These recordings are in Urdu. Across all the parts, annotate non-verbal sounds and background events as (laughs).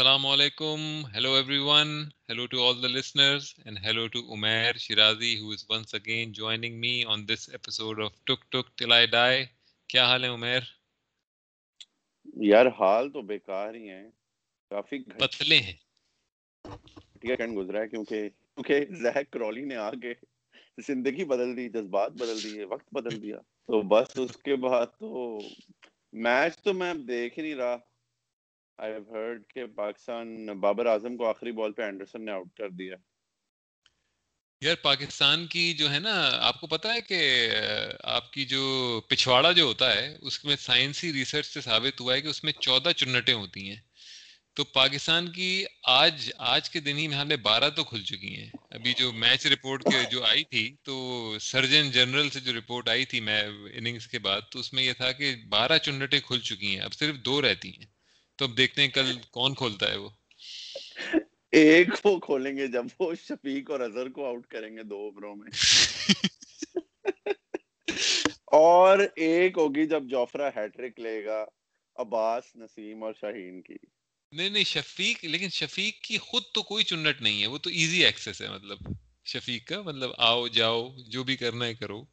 Assalamu alaikum. Hello everyone. Hello to all the listeners and hello to Umair Shirazi who is once again joining me on this episode of Tuk Tuk Till I Die. کیا حال ہے عمیر یار حال تو بیکار ہی ہیں کافی پتلے ہیں گھٹیا ٹرینڈ گزرا ہے کیونکہ کیونکہ زیک کرولی نے آ کے زندگی بدل دی جذبات بدل دیے وقت بدل دیا تو بس اس کے بعد تو میچ تو میں دیکھ ہی نہیں رہا آئی ہیو ہرڈ کہ پاکستان بابر اعظم کو آخری بال پہ اینڈرسن نے آؤٹ کر دیا۔ یار پاکستان کی جو ہے نا، آپ کو پتا ہے کہ آپ کی جو پچھواڑا جو ہوتا ہے، اس میں سائنسی ریسرچ سے ثابت ہوا ہے کہ اس میں چودہ چنٹیں ہوتی ہیں۔ تو پاکستان کی آج آج کے دن ہی میں بارہ تو کھل چکی ہیں۔ ابھی جو میچ رپورٹ کے جو آئی تھی، تو سرجن جنرل سے جو رپورٹ آئی تھی میں اننگس کے بعد، تو اس میں یہ تھا کہ بارہ چنٹیں کھل چکی ہیں۔ اب صرف دو رہتی ہیں۔ تو اب دیکھتے ہیں کل کون کھولتا ہے وہ۔ ایک وہ کھولیں گے جب وہ شفیق اور اظہر کو آؤٹ کریں گے دو اووروں میں۔ اور ایک ہوگی جب جوفرا ہیٹرک لے گا عباس نسیم اور شاہین کی۔ نہیں نہیں شفیق لیکن شفیق کی خود تو کوئی چنٹ نہیں ہے وہ تو ایزی ایکسس ہے مطلب شفیق کا مطلب آؤ جاؤ جو بھی کرنا ہے کرو۔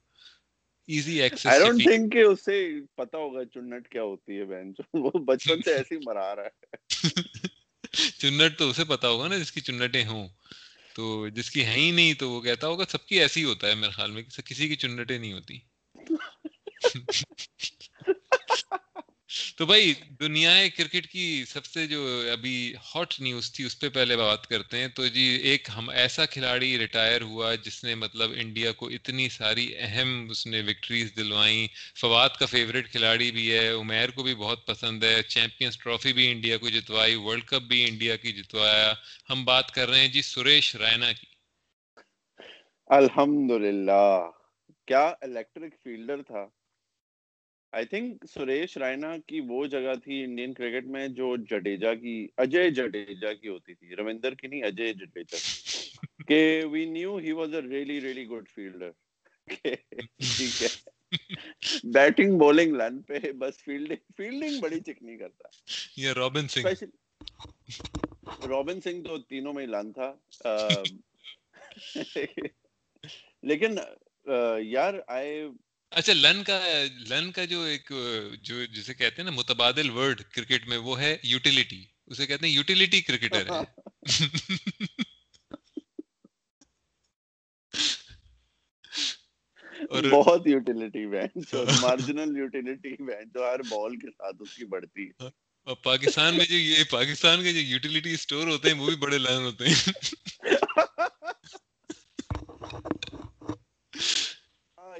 Easy access I don't think کہ اسے پتہ ہوگا چنٹ کیا ہوتی ہے بہن وہ بچپن سے ایسے ہی مرا رہا ہے چنٹ تو اسے پتا ہوگا نا جس کی چنٹیں ہوں تو جس کی ہے ہی نہیں تو وہ کہتا ہوگا سب کی ایسی ہوتا ہے میرے خیال میں کسی کی چنٹیں نہیں ہوتی تو بھائی دنیا کرکٹ کی سب سے جو ابھی ہاٹ نیوز تھی، اس پہ پہلے بات کرتے ہیں۔ تو جی ایک ہم ایسا کھلاڑی ریٹائر ہوا جس نے مطلب انڈیا کو اتنی ساری اہم اس نے وکٹریز دلوائیں۔ فواد کا فیوریٹ کھلاڑی بھی ہے، عمیر کو بھی بہت پسند ہے چیمپئنس ٹرافی بھی انڈیا کو جتوائی، ورلڈ کپ بھی انڈیا کی جتوایا۔ ہم بات کر رہے ہیں جی سریش رینا کی۔ الحمد کیا الیکٹرک فیلڈر تھا؟ آئی تھنک سریش رائنا کی وہ جگہ تھی انڈین کرکٹ میں جو جڈیجا کی اجے جڈیجا کی ہوتی تھی۔ رویندر کی نہیں اجے جڈیجا کہ we knew he was a really really good fielder ٹھیک ہے۔ بیٹنگ بولنگ لن پہ بس فیلڈنگ فیلڈنگ بڑی چکنی کرتا۔ یہ رابن سنگھ رابن سنگھ تو تینوں میں لن تھا۔ (laughs) لیکن یار آئی اچھا لن کا لن کا جو ایک جو جسے کہتے ہیں نا متبادل ورڈ کرکٹ میں وہ ہے یوٹیلیٹی۔ اسے کہتے ہیں یوٹیلیٹی کرکٹر ہے (laughs) بہت یوٹیلیٹی جو (laughs) مارجنل یوٹیلیٹی وین جو ہر بال کے ساتھ اس کی بڑھتی ہے۔ اور پاکستان میں جو یہ پاکستان کے جو یوٹیلیٹی سٹور ہوتے ہیں وہ بھی بڑے لن ہوتے ہیں۔ (laughs)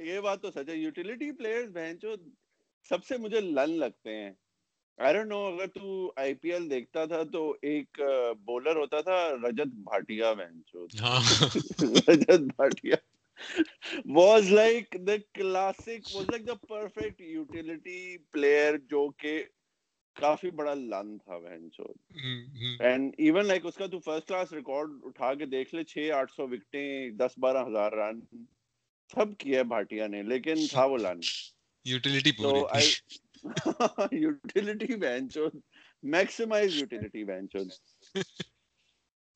یہ بات تو سچ ہے۔ یوٹیلیٹی پلیئرز بہن جو سب سے مجھے لن لگتے ہیں۔ آئی ڈونٹ نو اگر تو آئی پی ایل دیکھتا تھا تو ایک بولر ہوتا تھا رجت بھاٹیا بہن چو۔ Rajat Bhatia. Was like the classic was like the perfect utility player جو کہ کافی بڑا لن تھا بہن چو۔ اینڈ ایون لائک اس کا تو فرسٹ کلاس ریکارڈ اٹھا کے دیکھ لے چھ آٹھ سو وکٹیں دس بارہ ہزار رن۔ سب کیا بھاٹیا نے لیکن تھا وہ لان یوٹیلیٹی پوری (laughs) utility maximize utility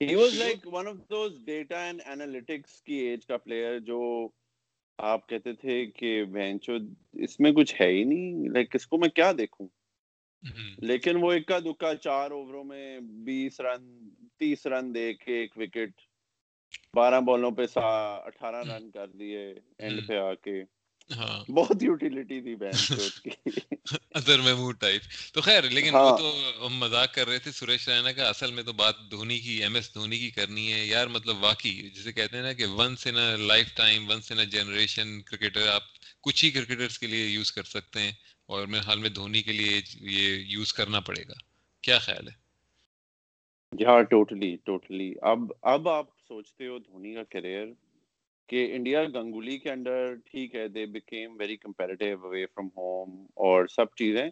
he was like one of those data and analytics کی ایج کا پلیئر جو آپ کہتے تھے کہ بینچو اس میں کچھ ہے ہی نہیں۔ لائک اس کو میں کیا دیکھوں؟ لیکن وہ اکا دکا چار اووروں میں بیس رن تیس رن دے کے ایک وکٹ بارہ بالوں پہ سا اٹھارہ رن کر دیے اینڈ پہ آ کے۔ ہاں۔ بہت یوٹیلیٹی تھی اظہر محمود ٹائپ تو خیر لیکن وہ ہاں۔ تو مذاق کر رہے تھے سریش رینا کا۔ اصل میں تو بات دھونی کی ایم ایس دھونی کی کرنی ہے۔ یار مطلب واقعی جسے کہتے ہیں نا کہ once in lifetime once in generation cricketer آپ کچھ ہی کرکٹرس کے لیے یوز کر سکتے ہیں۔ اور میرے خیال میں دھونی کے لیے یہ یوز کرنا پڑے گا۔ کیا خیال ہے؟ ہاں ٹوٹلی ٹوٹلی اب اب آپ سوچتے ہو دھونی کا کیریئر کہ انڈیا گنگولی کے انڈر ٹھیک ہے they became very comparative away from home اور سب چیزیں،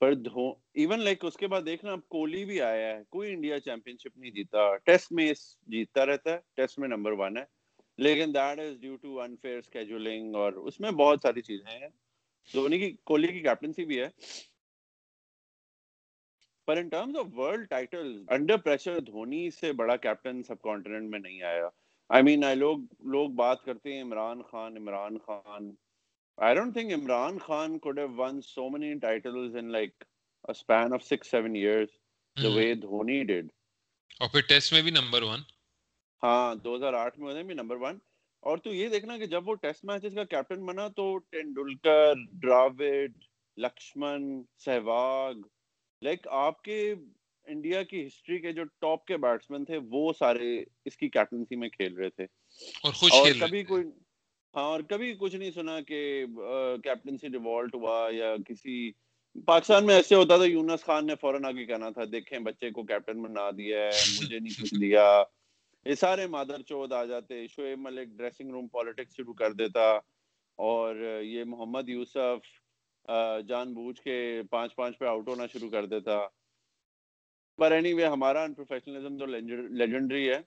پر دھو ایون لائک اس کے بعد دیکھنا، اب کوہلی بھی آیا ہے، کوئی انڈیا چیمپئن شپ نہیں جیتا، ٹیسٹ میں جیتتا رہتا ہے، ٹیسٹ میں نمبر ون ہے، لیکن that is due to unfair scheduling اور اس میں بہت ساری چیزیں ہیں۔ دھونی کی، کوہلی کی کیپٹنسی بھی ہے۔ پر in terms of world title under pressure Dhoni سے بڑا کیپٹن سب کانٹیننٹ میں نہیں آیا. آئی مین آئی لوگ لوگ بات کرتے ہیں Imran Khan Imran Khan I don't think Imran Khan could have won so many titles in like a span of 6 7 years the mm-hmm. way dhoni did. اور پھر ٹیسٹ میں بھی نمبر 1 ہاں 2008 میں ہونے بھی نمبر 1 اور تو یہ دیکھنا کہ جب وہ ٹیسٹ میچز کا کیپٹن بنا تو ٹینڈولکر ڈراوڈ لکشمن سہواگ لائک آپ کے انڈیا کی ہسٹری کے جو ٹاپ کے بیٹسمین تھے وہ سارے اس کی کیپٹنسی میں کھیل رہے تھے. اور خوش اور کبھی کوئی ہاں اور کبھی کچھ نہیں سنا کہ کیپٹنسی ڈیوالٹ ہوا یا کسی پاکستان میں ایسے ہوتا تھا یونس خان نے فوراً آگے کہنا تھا دیکھیں بچے کو کیپٹن بنا دیا ہے مجھے نہیں کچھ دیا۔ یہ سارے مادر چود آ جاتے Shoaib Malik dressing room politics شروع کر دیتا۔ اور یہ محمد یوسف جان بوجھ کے پانچ پانچ پہ آؤٹ ہونا شروع کر دیتا۔ پر اینی وے ہمارا انپروفیشنلزم تو لیجنڈری ہے۔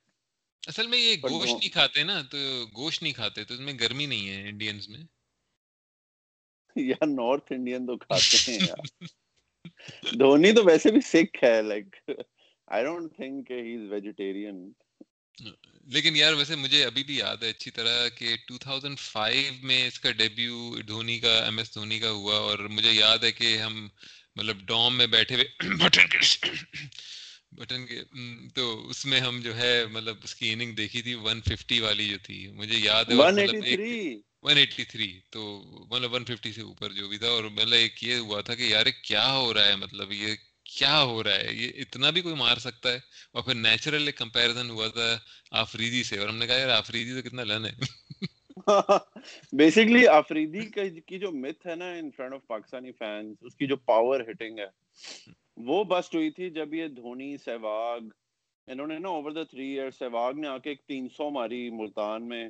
اصل میں یہ گوشت نہیں کھاتے نا تو گوشت نہیں کھاتے تو اس میں گرمی نہیں ہے انڈینز میں۔ (laughs) یا نارتھ انڈین تو کھاتے ہیں یار۔ (laughs) دھونی تو ویسے بھی سکھ ہے like I don't think he is vegetarian لیکن یار ویسے مجھے ابھی بھی یاد ہے اچھی طرح کہ 2005 میں اس کا ڈیبیو دھونی کا ایم ایس دھونی کا ہوا اور مجھے یاد ہے کہ ہم مطلب ڈوم میں بیٹھے ہوئے (coughs) بٹن کے (coughs) بٹن کے تو اس میں ہم جو ہے مطلب اس کی اننگ دیکھی تھی 150 والی جو تھی مجھے یاد ہے 183 183 تو مطلب 150 سے اوپر جو بھی تھا اور مطلب ایک یہ ہوا تھا کہ یار کیا ہو رہا ہے مطلب یہ کیا ہو رہا ہے؟ یہ اتنا بھی کوئی مار سکتا ہے؟ اور پھر نیچرل ایک کمپیریزن ہوا تھا آفریدی سے، اور ہم نے کہا یار آفریدی تو کتنا لن ہے۔ (laughs) بیسیکلی آفریدی کی جو مت ہے نا in front of Pakistani fans اس کی جو پاور ہٹنگ ہے، وہ بسٹ ہوئی تھی جب یہ دھونی سہواگ انہوں نے نا over the three year Sehwag نے آ کے ایک تین سو ماری ملتان میں۔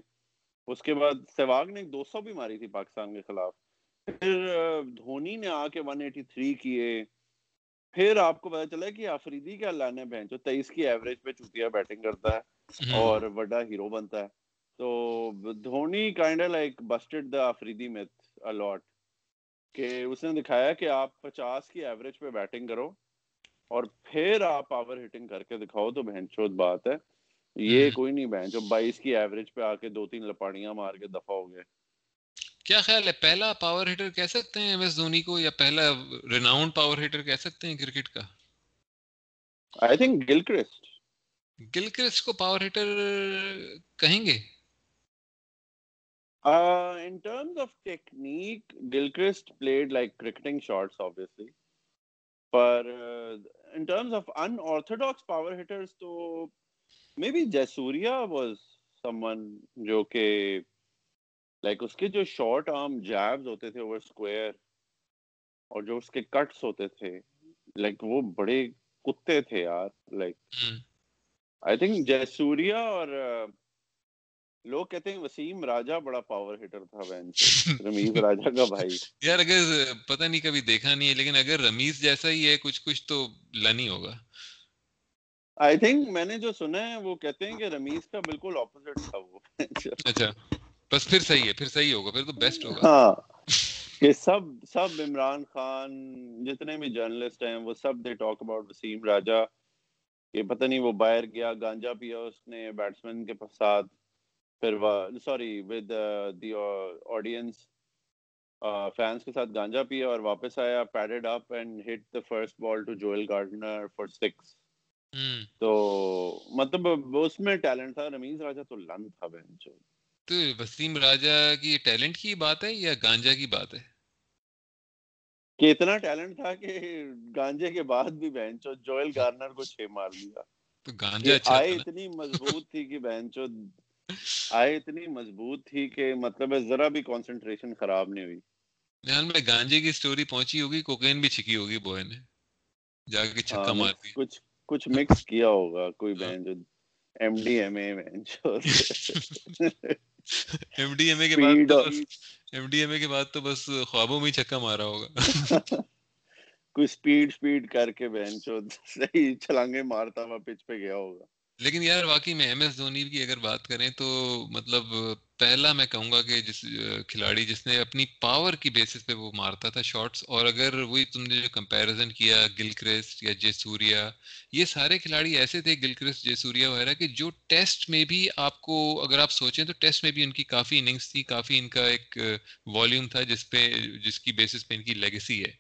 اس کے بعد سہواگ نے ایک دو سو بھی ماری تھی پاکستان کے خلاف۔ پھر دھونی نے آ کے ون ایٹی تھری کیے۔ پھر آپ کو پتا چلا کہ آفریدی کا اللہ نے بہن جو تیئیس کی ایوریج پہ چوتیا بیٹنگ کرتا ہے اور بڑا ہیرو بنتا ہے۔ تو Dhoni kind like busted the Afridi myth a lot کہ اس نے دکھایا کہ آپ پچاس کی ایوریج پہ بیٹنگ کرو اور پھر آپ پاور ہٹنگ کر کے دکھاؤ تو بہن چوت بات ہے۔ یہ کوئی نہیں بہن جو بائیس کی ایوریج پہ آ کے دو تین لپاڑیاں مار کے دفاع ہو گئے۔ کیا خیال ہے؟ پہلا پاور ہیٹر کہہ سکتے ہیں ایم ایس دھونی کو یا پہلا ریناؤنڈ پاور ہیٹر کہہ سکتے ہیں کرکٹ کا؟ I think Gilchrist Gilchrist کو پاور ہیٹر کہیں گے؟ In terms of technique Gilchrist played like cricketing shots obviously. Per in terms of unorthodox power hitters تو مے بی جیسوریا واز سمن جو کہ لائک اس کے جو شارٹ آرم جیبز ہوتے تھے اوور اسکوئر اور جو اس کے کٹس ہوتے تھے لائک وہ بڑے کتے تھے یار لائک آئی تھنک جیسوریا اور لوگ کہتے ہیں وسیم راجا بڑا پاور ہٹر تھا رمیز راجا کا بھائی یار اگر پتہ نہیں کبھی دیکھا نہیں ہے لیکن اگر رمیز جیسا ہی ہے کچھ کچھ تو لنی ہوگا آئی تھنک میں نے جو سنا ہے وہ کہتے ہیں کہ رمیز کا بالکل اپوزٹ تھا وہ اچھا بس پھر صحیح ہے پھر صحیح ہوگا پھر تو بیسٹ ہوگا۔ ہاں سب سب عمران خان جتنے بھی جرنلسٹ ہیں وہ سب they talk about Wasim Raja کہ پتہ نہیں وہ باہر گیا گانجا پیا اس نے بیٹسمین کے ساتھ پھر sorry with the audience fans کے ساتھ گانجا پیا اور واپس آیا padded up and hit the first ball to Joel Garner for six تو مطلب اس میں ٹیلنٹ تھا رمیز راجا تو لن تھا بہن چود۔ تو وسیم راجا کی ٹیلنٹ کی بات ہے یا گانجا کی بات ہے؟ کہ اتنا ٹیلنٹ تھا کہ گانجے کے بعد بھی بہنچو جوئل گارنر کو چھ مار دیا تو گانجا اچھا آئے اتنی مضبوط تھی کہ بہنچو آئے اتنی مضبوط تھی کہ مطلب ذرا بھی کانسنٹریشن خراب نہیں ہوئی۔ دھیان میں گانجے کی سٹوری پہنچی ہوگی کوکین بھی چھکی ہوگی بوئے نے۔ جا کے چھکا ہاں، مار دی۔ کچھ کچھ مکس کیا ہوگا کوئی بہن جو ایم ڈی ایم اے جو ایم ڈی ایم اے کے بعد تو ایم ڈی ایم اے کے بعد تو بس خوابوں میں ہی چھکا مارا ہوگا کوئی سپیڈ سپیڈ کر کے بہن چو صحیح چھلانگے مارتا ہوا پچ پہ گیا ہوگا لیکن یار واقعی میں ایم ایس دھونی کی اگر بات کریں تو مطلب پہلا میں کہوں گا کہ جس کھلاڑی جس نے اپنی پاور کی بیسس پہ وہ مارتا تھا شاٹس اور اگر وہی تم نے جو کمپیریزن کیا گل کرسٹ یا جے سوریا یہ سارے کھلاڑی ایسے تھے گل کرسٹ جے سوریا وغیرہ کہ جو ٹیسٹ میں بھی آپ کو، اگر آپ سوچیں تو ٹیسٹ میں بھی ان کی کافی اننگس تھی، کافی ان کا ایک والیوم تھا جس پہ، جس کی بیسس پہ ان کی لیگسی ہے۔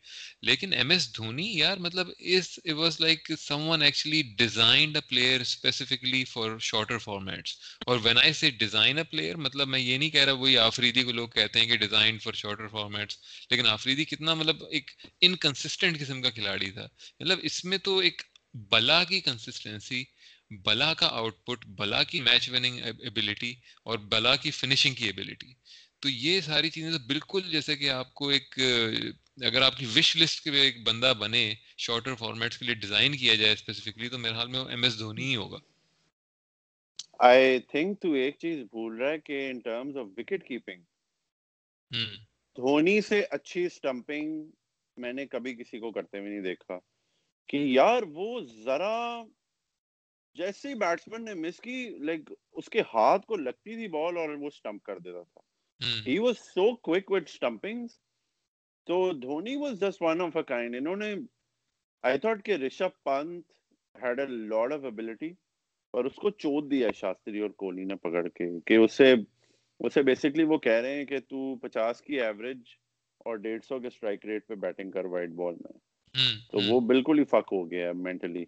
لیکن ایم ایس دھونی یار مطلب اس was like someone actually designed a player specifically for shorter formats اور when I say design a player مطلب مطلب میں یہ نہیں کہہ رہا وہی آفریدی کو لوگ کہتے ہیں کہ ڈیزائن فار شارٹر فارمیٹس لیکن آفریدی کتنا مطلب ایک انکنسسٹنٹ قسم کا کھلاڑی تھا۔ مطلب اس میں تو ایک بلا کی کنسسٹنسی بلا کا آؤٹ پٹ بلا کی میچ وننگ ایبلٹی اور بلا کی فنشنگ کی ایبلٹی تو یہ ساری چیزیں تو بالکل جیسے کہ آپ کو ایک، اگر آپ کی وش لسٹ کے ایک بندہ بنے شارٹر فارمیٹس کے لیے ڈیزائن کیا جائے اسپیسیفکلی تو میرے حال میں ایم ایس دھونی ہی ہوگا۔ آئی تھنک تو ایک چیز بھول رہا ہے کہ in terms of wicket keeping Dhoni سے اچھی سٹمپنگ میں نے کبھی کسی کو کرتے ہوئے نہیں دیکھا کہ یار وہ ذرا جیسے ہی بیٹسمین نے مس کی لائک اس کے ہاتھ کو لگتی تھی بال اور وہ سٹمپ کر دیتا تھا he was so quick with stumping تو Dhoni was just one of a kind انہوں نے آئی تھاٹ کہ Rishabh Pant had a lot of ability اور اس کو چوت دیا شاستری اور کوہلی نے پکڑ کے کہ اسے اسے بیسکلی وہ کہہ رہے ہیں کہ تو پچاس کی ایوریج اور ڈیڑھ سو کے اسٹرائک ریٹ پہ بیٹنگ کر وائٹ بال میں۔ تو وہ بالکل ہی فک ہو گیا مینٹلی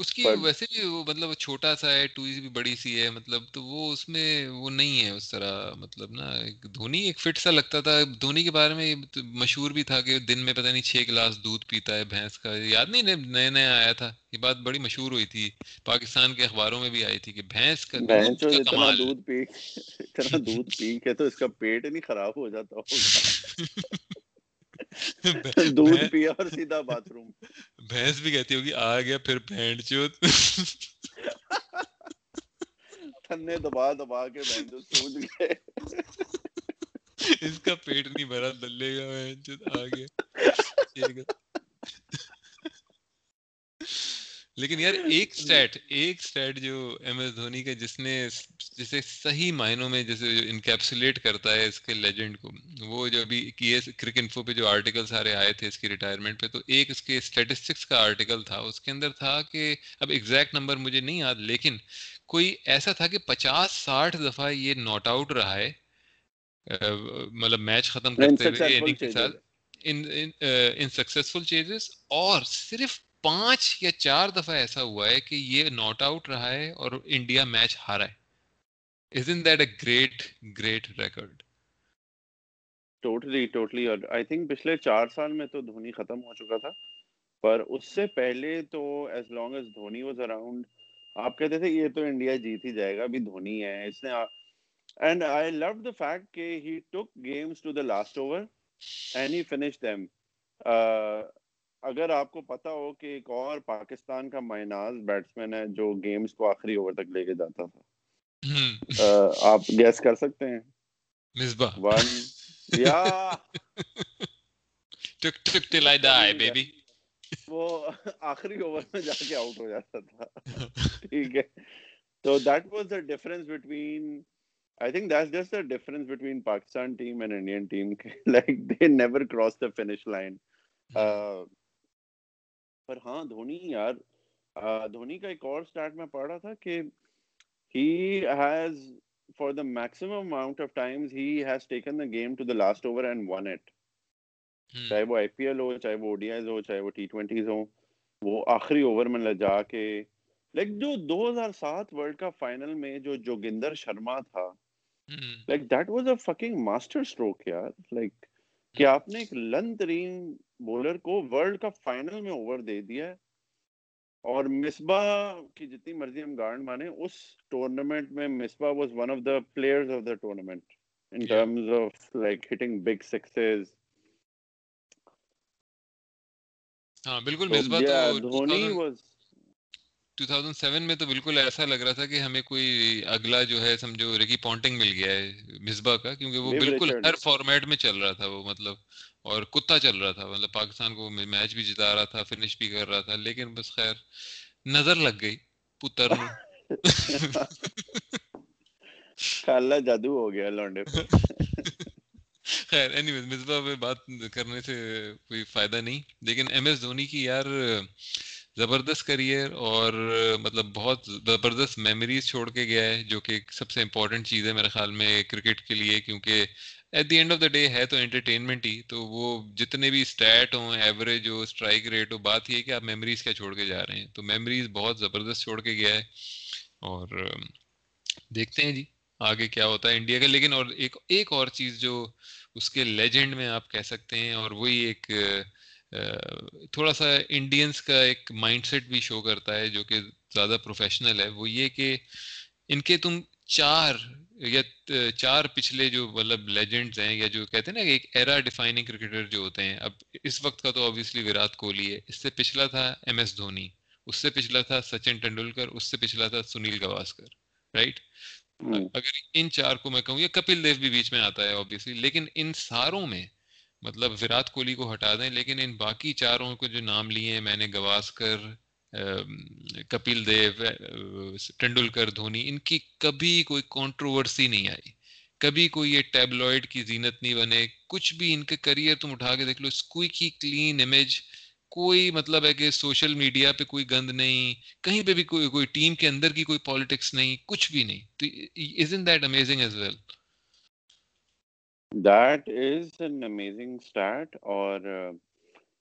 اس کی ویسے بھی وہ مطلب چھوٹا سا ہے ٹو بھی بڑی سی ہے مطلب تو وہ اس میں وہ نہیں ہے اس طرح مطلب نا دھونی ایک فٹ سا لگتا تھا دھونی کے بارے میں مشہور بھی تھا کہ دن میں پتہ نہیں چھ گلاس دودھ پیتا ہے بھینس کا یاد نہیں نئے نئے آیا تھا یہ بات بڑی مشہور ہوئی تھی پاکستان کے اخباروں میں بھی آئی تھی کہ بھینس کا دودھ پی اتنا دودھ پی کے تو اس کا پیٹ نہیں خراب ہو جاتا ہوگا دودھ پیا اور سیدھا باتھ روم۔ بھینس بھی کہتی ہوگی آ گیا پھر بھینڈ چوت۔ تھنے دبا دبا کے جو سوج گئے۔ اس کا پیٹ نہیں بھرا دلے گا بہن چوت آ گیا۔ لیکن یار ایک سٹیٹ ایک سٹیٹ جو ایم ایس دھونی کا جس نے جسے صحیح معنوں میں جیسے انکیپسولیٹ کرتا ہے اس کے لیجنڈ کو وہ جو ابھی کیے کرک انفو پہ جو آرٹیکل سارے آئے تھے اس کی ریٹائرمنٹ پہ تو ایک اس کے اسٹیٹسٹکس کا آرٹیکل تھا۔ اس کے اندر تھا کہ اب ایگزیکٹ نمبر مجھے نہیں یاد لیکن کوئی ایسا تھا کہ پچاس ساٹھ دفعہ یہ ناٹ آؤٹ رہا ہے مطلب میچ ختم کرتے ہوئے ان سکسیسفل چیزز اور صرف پانچ یا چار دفعہ ایسا ہوا ہے کہ یہ ناٹ آؤٹ رہا ہے اور انڈیا میچ ہارا ہے۔ That a great great record totally totally اور آئی تھنک پچھلے چار سال میں تو دھونی ختم ہو چکا تھا پر اس سے پہلے تو as long as Dhoni was around آپ کہتے تھے یہ تو انڈیا جیت ہی جائے گا ابھی دھونی ہے اس نے and I love the fact کہ he took games to the last over and he اگر آپ کو پتا ہو کہ ایک اور پاکستان کا مائناز بیٹسمین ہے جو گیمز کو آخری اوور تک لے کے جاتا تھا آپ گیس کر سکتے ہیں۔ مصباح۔ ون یا۔ ٹک tick till I dye baby وہ آخری اوور میں جا کے آؤٹ ہو جاتا تھا۔ (laughs) ٹھیک ہے۔ تو that was the difference between I think that's just the difference between Pakistan team and Indian team like they never cross the finish line پر ہاں دھونی یار دھونی کا ایک اور سٹارٹ میں پڑھ رہا تھا کہ he has for the maximum amount of times he has taken the game to the last over and won it چاہے وہ آئی پی ایل ہو چاہے وہ او ڈی آئیز ہو چاہے وہ ٹی ٹوینٹیز ہو وہ آخری اوور میں لے جا کے لائک جو دو ہزار سات ورلڈ کپ فائنل میں جو جوگندر شرما تھا like that was a fucking master stroke یار لائک کہ آپ نے ایک لن ترین بولر کو ورلڈ کپ فائنل میں اوور دے دیا ہے اور مصباح کی جتنی مرضی ہم گارڈ مانے اس ٹورنامنٹ میں Misbah was one of the players of the tournament in terms of like hitting big sixes ہاں بالکل مصباح تو دھونی واز 2007 میں تو بالکل ایسا لگ رہا تھا کہ ہمیں کوئی اگلا جو ہے سمجھو ریکی پونٹنگ مل گیا ہے مصباح کا کیونکہ وہ بالکل ہر فارمیٹ میں چل رہا تھا وہ مطلب اور کتا چل رہا تھا مطلب پاکستان کو میچ بھی جتا رہا تھا فنش بھی کر رہا تھا لیکن بس خیر نظر لگ گئی پتر (laughs) کالا جادو ہو گیا لونڈے (laughs) خیر اینی ویز مصباح پہ بات کرنے سے کوئی فائدہ نہیں لیکن ایم ایس دھونی کی یار زبردست کریئر اور مطلب بہت زبردست میموریز چھوڑ کے گیا ہے، جو کہ سب سے امپورٹنٹ چیز ہے میرے خیال میں کرکٹ کے لیے، کیونکہ at the end of the day ہے تو انٹرٹینمنٹ ہی، تو وہ جتنے بھی اسٹیٹ ہوں ایوریج ہو اسٹرائک ریٹ ہو، بات یہ ہے کہ آپ میموریز کیا چھوڑ کے جا رہے ہیں۔ تو میموریز بہت زبردست چھوڑ کے گیا ہے اور، دیکھتے ہیں جی آگے کیا ہوتا ہے انڈیا کا۔ لیکن اور ایک ایک اور چیز جو اس کے لیجنڈ میں آپ کہہ سکتے ہیں اور وہی ایک تھوڑا سا انڈینس کا ایک مائنڈ سیٹ بھی شو کرتا ہے جو کہ زیادہ پروفیشنل ہے وہ یہ کہ ان کے تم چار یا چار پچھلے جو مطلب لیجنڈز ہیں یا جو کہتے ہیں نا ایک ایرا ڈیفائننگ کرکٹر جو ہوتے ہیں اب اس وقت کا تو آبویسلی وراٹ کوہلی ہے۔ اس سے پچھلا تھا ایم ایس دھونی اس سے پچھلا تھا سچن ٹینڈولکر اس سے پچھلا تھا سنیل گواسکر رائٹ اگر ان چار کو میں کہوں یا کپل دیو بھی بیچ میں آتا ہے آبویسلی لیکن ان ساروں میں مطلب وراٹ کوہلی کو ہٹا دیں، لیکن ان باقی چاروں کو جو نام لیے ہیں، میں نے گواسکر کپل دیو ٹنڈولکر، دھونی، ان کی کبھی کوئی کانٹروورسی نہیں آئی۔ کبھی کوئی یہ ٹیبلوئڈ کی زینت نہیں بنے۔ کچھ بھی ان کے کریئر تم اٹھا کے دیکھ لو کوئی کی کلین امیج کوئی مطلب ہے کہ سوشل میڈیا پہ کوئی گند نہیں، کہیں پہ بھی کوئی کوئی ٹیم کے اندر کی کوئی پالیٹکس نہیں، کچھ بھی نہیں۔ تو is in that amazing as well that is an amazing start اور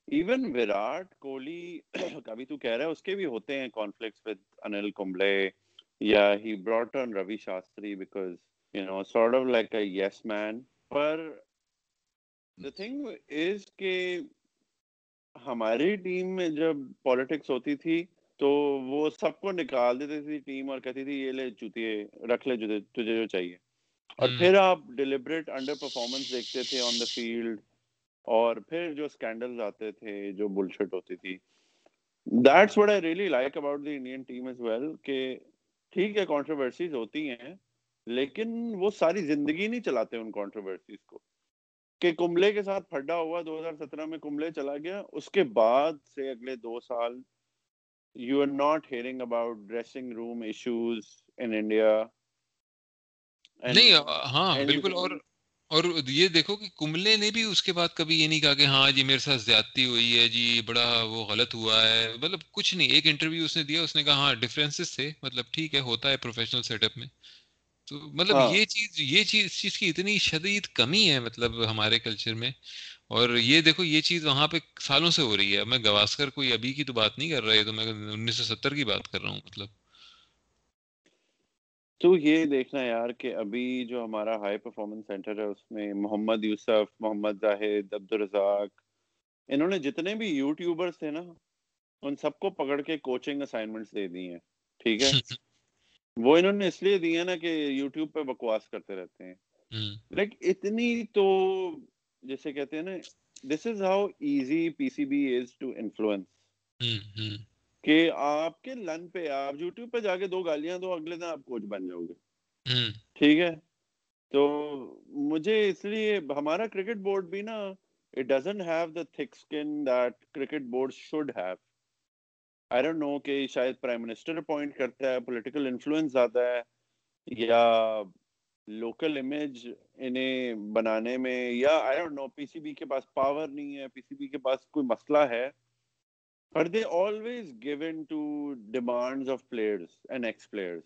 ایون وراٹ کوہلی کبھی تو کہہ رہا ہے، اس کے بھی ہوتے ہیں کانفلکٹس ود انل کمبلے یا he brought on Ravi Shastri because you know sort of like a yes man per the thing is کہ ہماری ٹیم میں جب پالیٹکس ہوتی تھی تو وہ سب کو نکال دیتی تھی ٹیم اور کہتی تھی، یہ لے جوتیے رکھ لے جوتے، تجھے جو چاہیے۔ اور پھر آپ ڈیلیبریٹ انڈر پرفارمنس دیکھتے تھے آن دا فیلڈ اور پھر جو اسکینڈلز آتے تھے جو بلشٹ ہوتی تھی۔ That's what I really like about the Indian team as well کہ ٹھیک ہے کانٹروورسیز ہوتی ہیں لیکن وہ ساری زندگی نہیں چلاتے ان کانٹروورسیز کو۔ کہ کملے کے ساتھ پھڈا ہوا دو ہزار سترہ میں کملے چلا گیا اس کے بعد سے اگلے دو سال you are not hearing about dressing room issues in India نہیں ہاں بالکل اور اور یہ دیکھو کہ کملے نے بھی اس کے بعد کبھی یہ نہیں کہا کہ ہاں جی میرے ساتھ زیادتی ہوئی ہے جی بڑا وہ غلط ہوا ہے مطلب کچھ نہیں ایک انٹرویو اس نے دیا اس نے کہا ہاں ڈفرینسز تھے مطلب ٹھیک ہے ہوتا ہے پروفیشنل سیٹ اپ میں۔ تو مطلب ہاں۔ یہ چیز یہ چیز اس چیز کی اتنی شدید کمی ہے مطلب ہمارے کلچر میں۔ اور یہ دیکھو یہ چیز وہاں پہ سالوں سے ہو رہی ہے۔ میں گواسکر کوئی ابھی کی تو بات نہیں کر رہا ہے تو میں انیس سو ستر کی بات کر رہا ہوں مطلب۔ تو یہ دیکھنا یار کہ ابھی جو ہمارا ہائی پرفارمنس سینٹر ہے اس میں محمد یوسف محمد زاہد عبدالرزاق انہوں نے جتنے بھی یوٹیوبرس تھے نا ان سب کو پکڑ کے کوچنگ اسائنمنٹس دے دی ہیں ٹھیک ہے؟ (laughs) وہ انہوں نے اس لیے دی ہے نا کہ یوٹیوب پہ بکواس کرتے رہتے ہیں۔ لائک اتنی تو جیسے کہتے ہیں نا this is how easy P C B is to influence کہ آپ کے لن پہ آپ یوٹیوب پہ جا کے دو گالیاں دو اگلے دن آپ کوچ بن جاؤ گے۔ ٹھیک ہے؟ تو مجھے اس لیے ہمارا کرکٹ بورڈ بھی نا it doesn't have the thick skin that cricket board should have I don't know کہ شاید پرائم منسٹر اپوائنٹ کرتا ہے پولیٹیکل انفلوئنس زیادہ ہے یا لوکل امیج انہیں بنانے میں یا I don't know P C be کے پاس پاور نہیں ہے پی سی بی کے پاس کوئی مسئلہ ہے۔ Are they always given to demands of players and ex players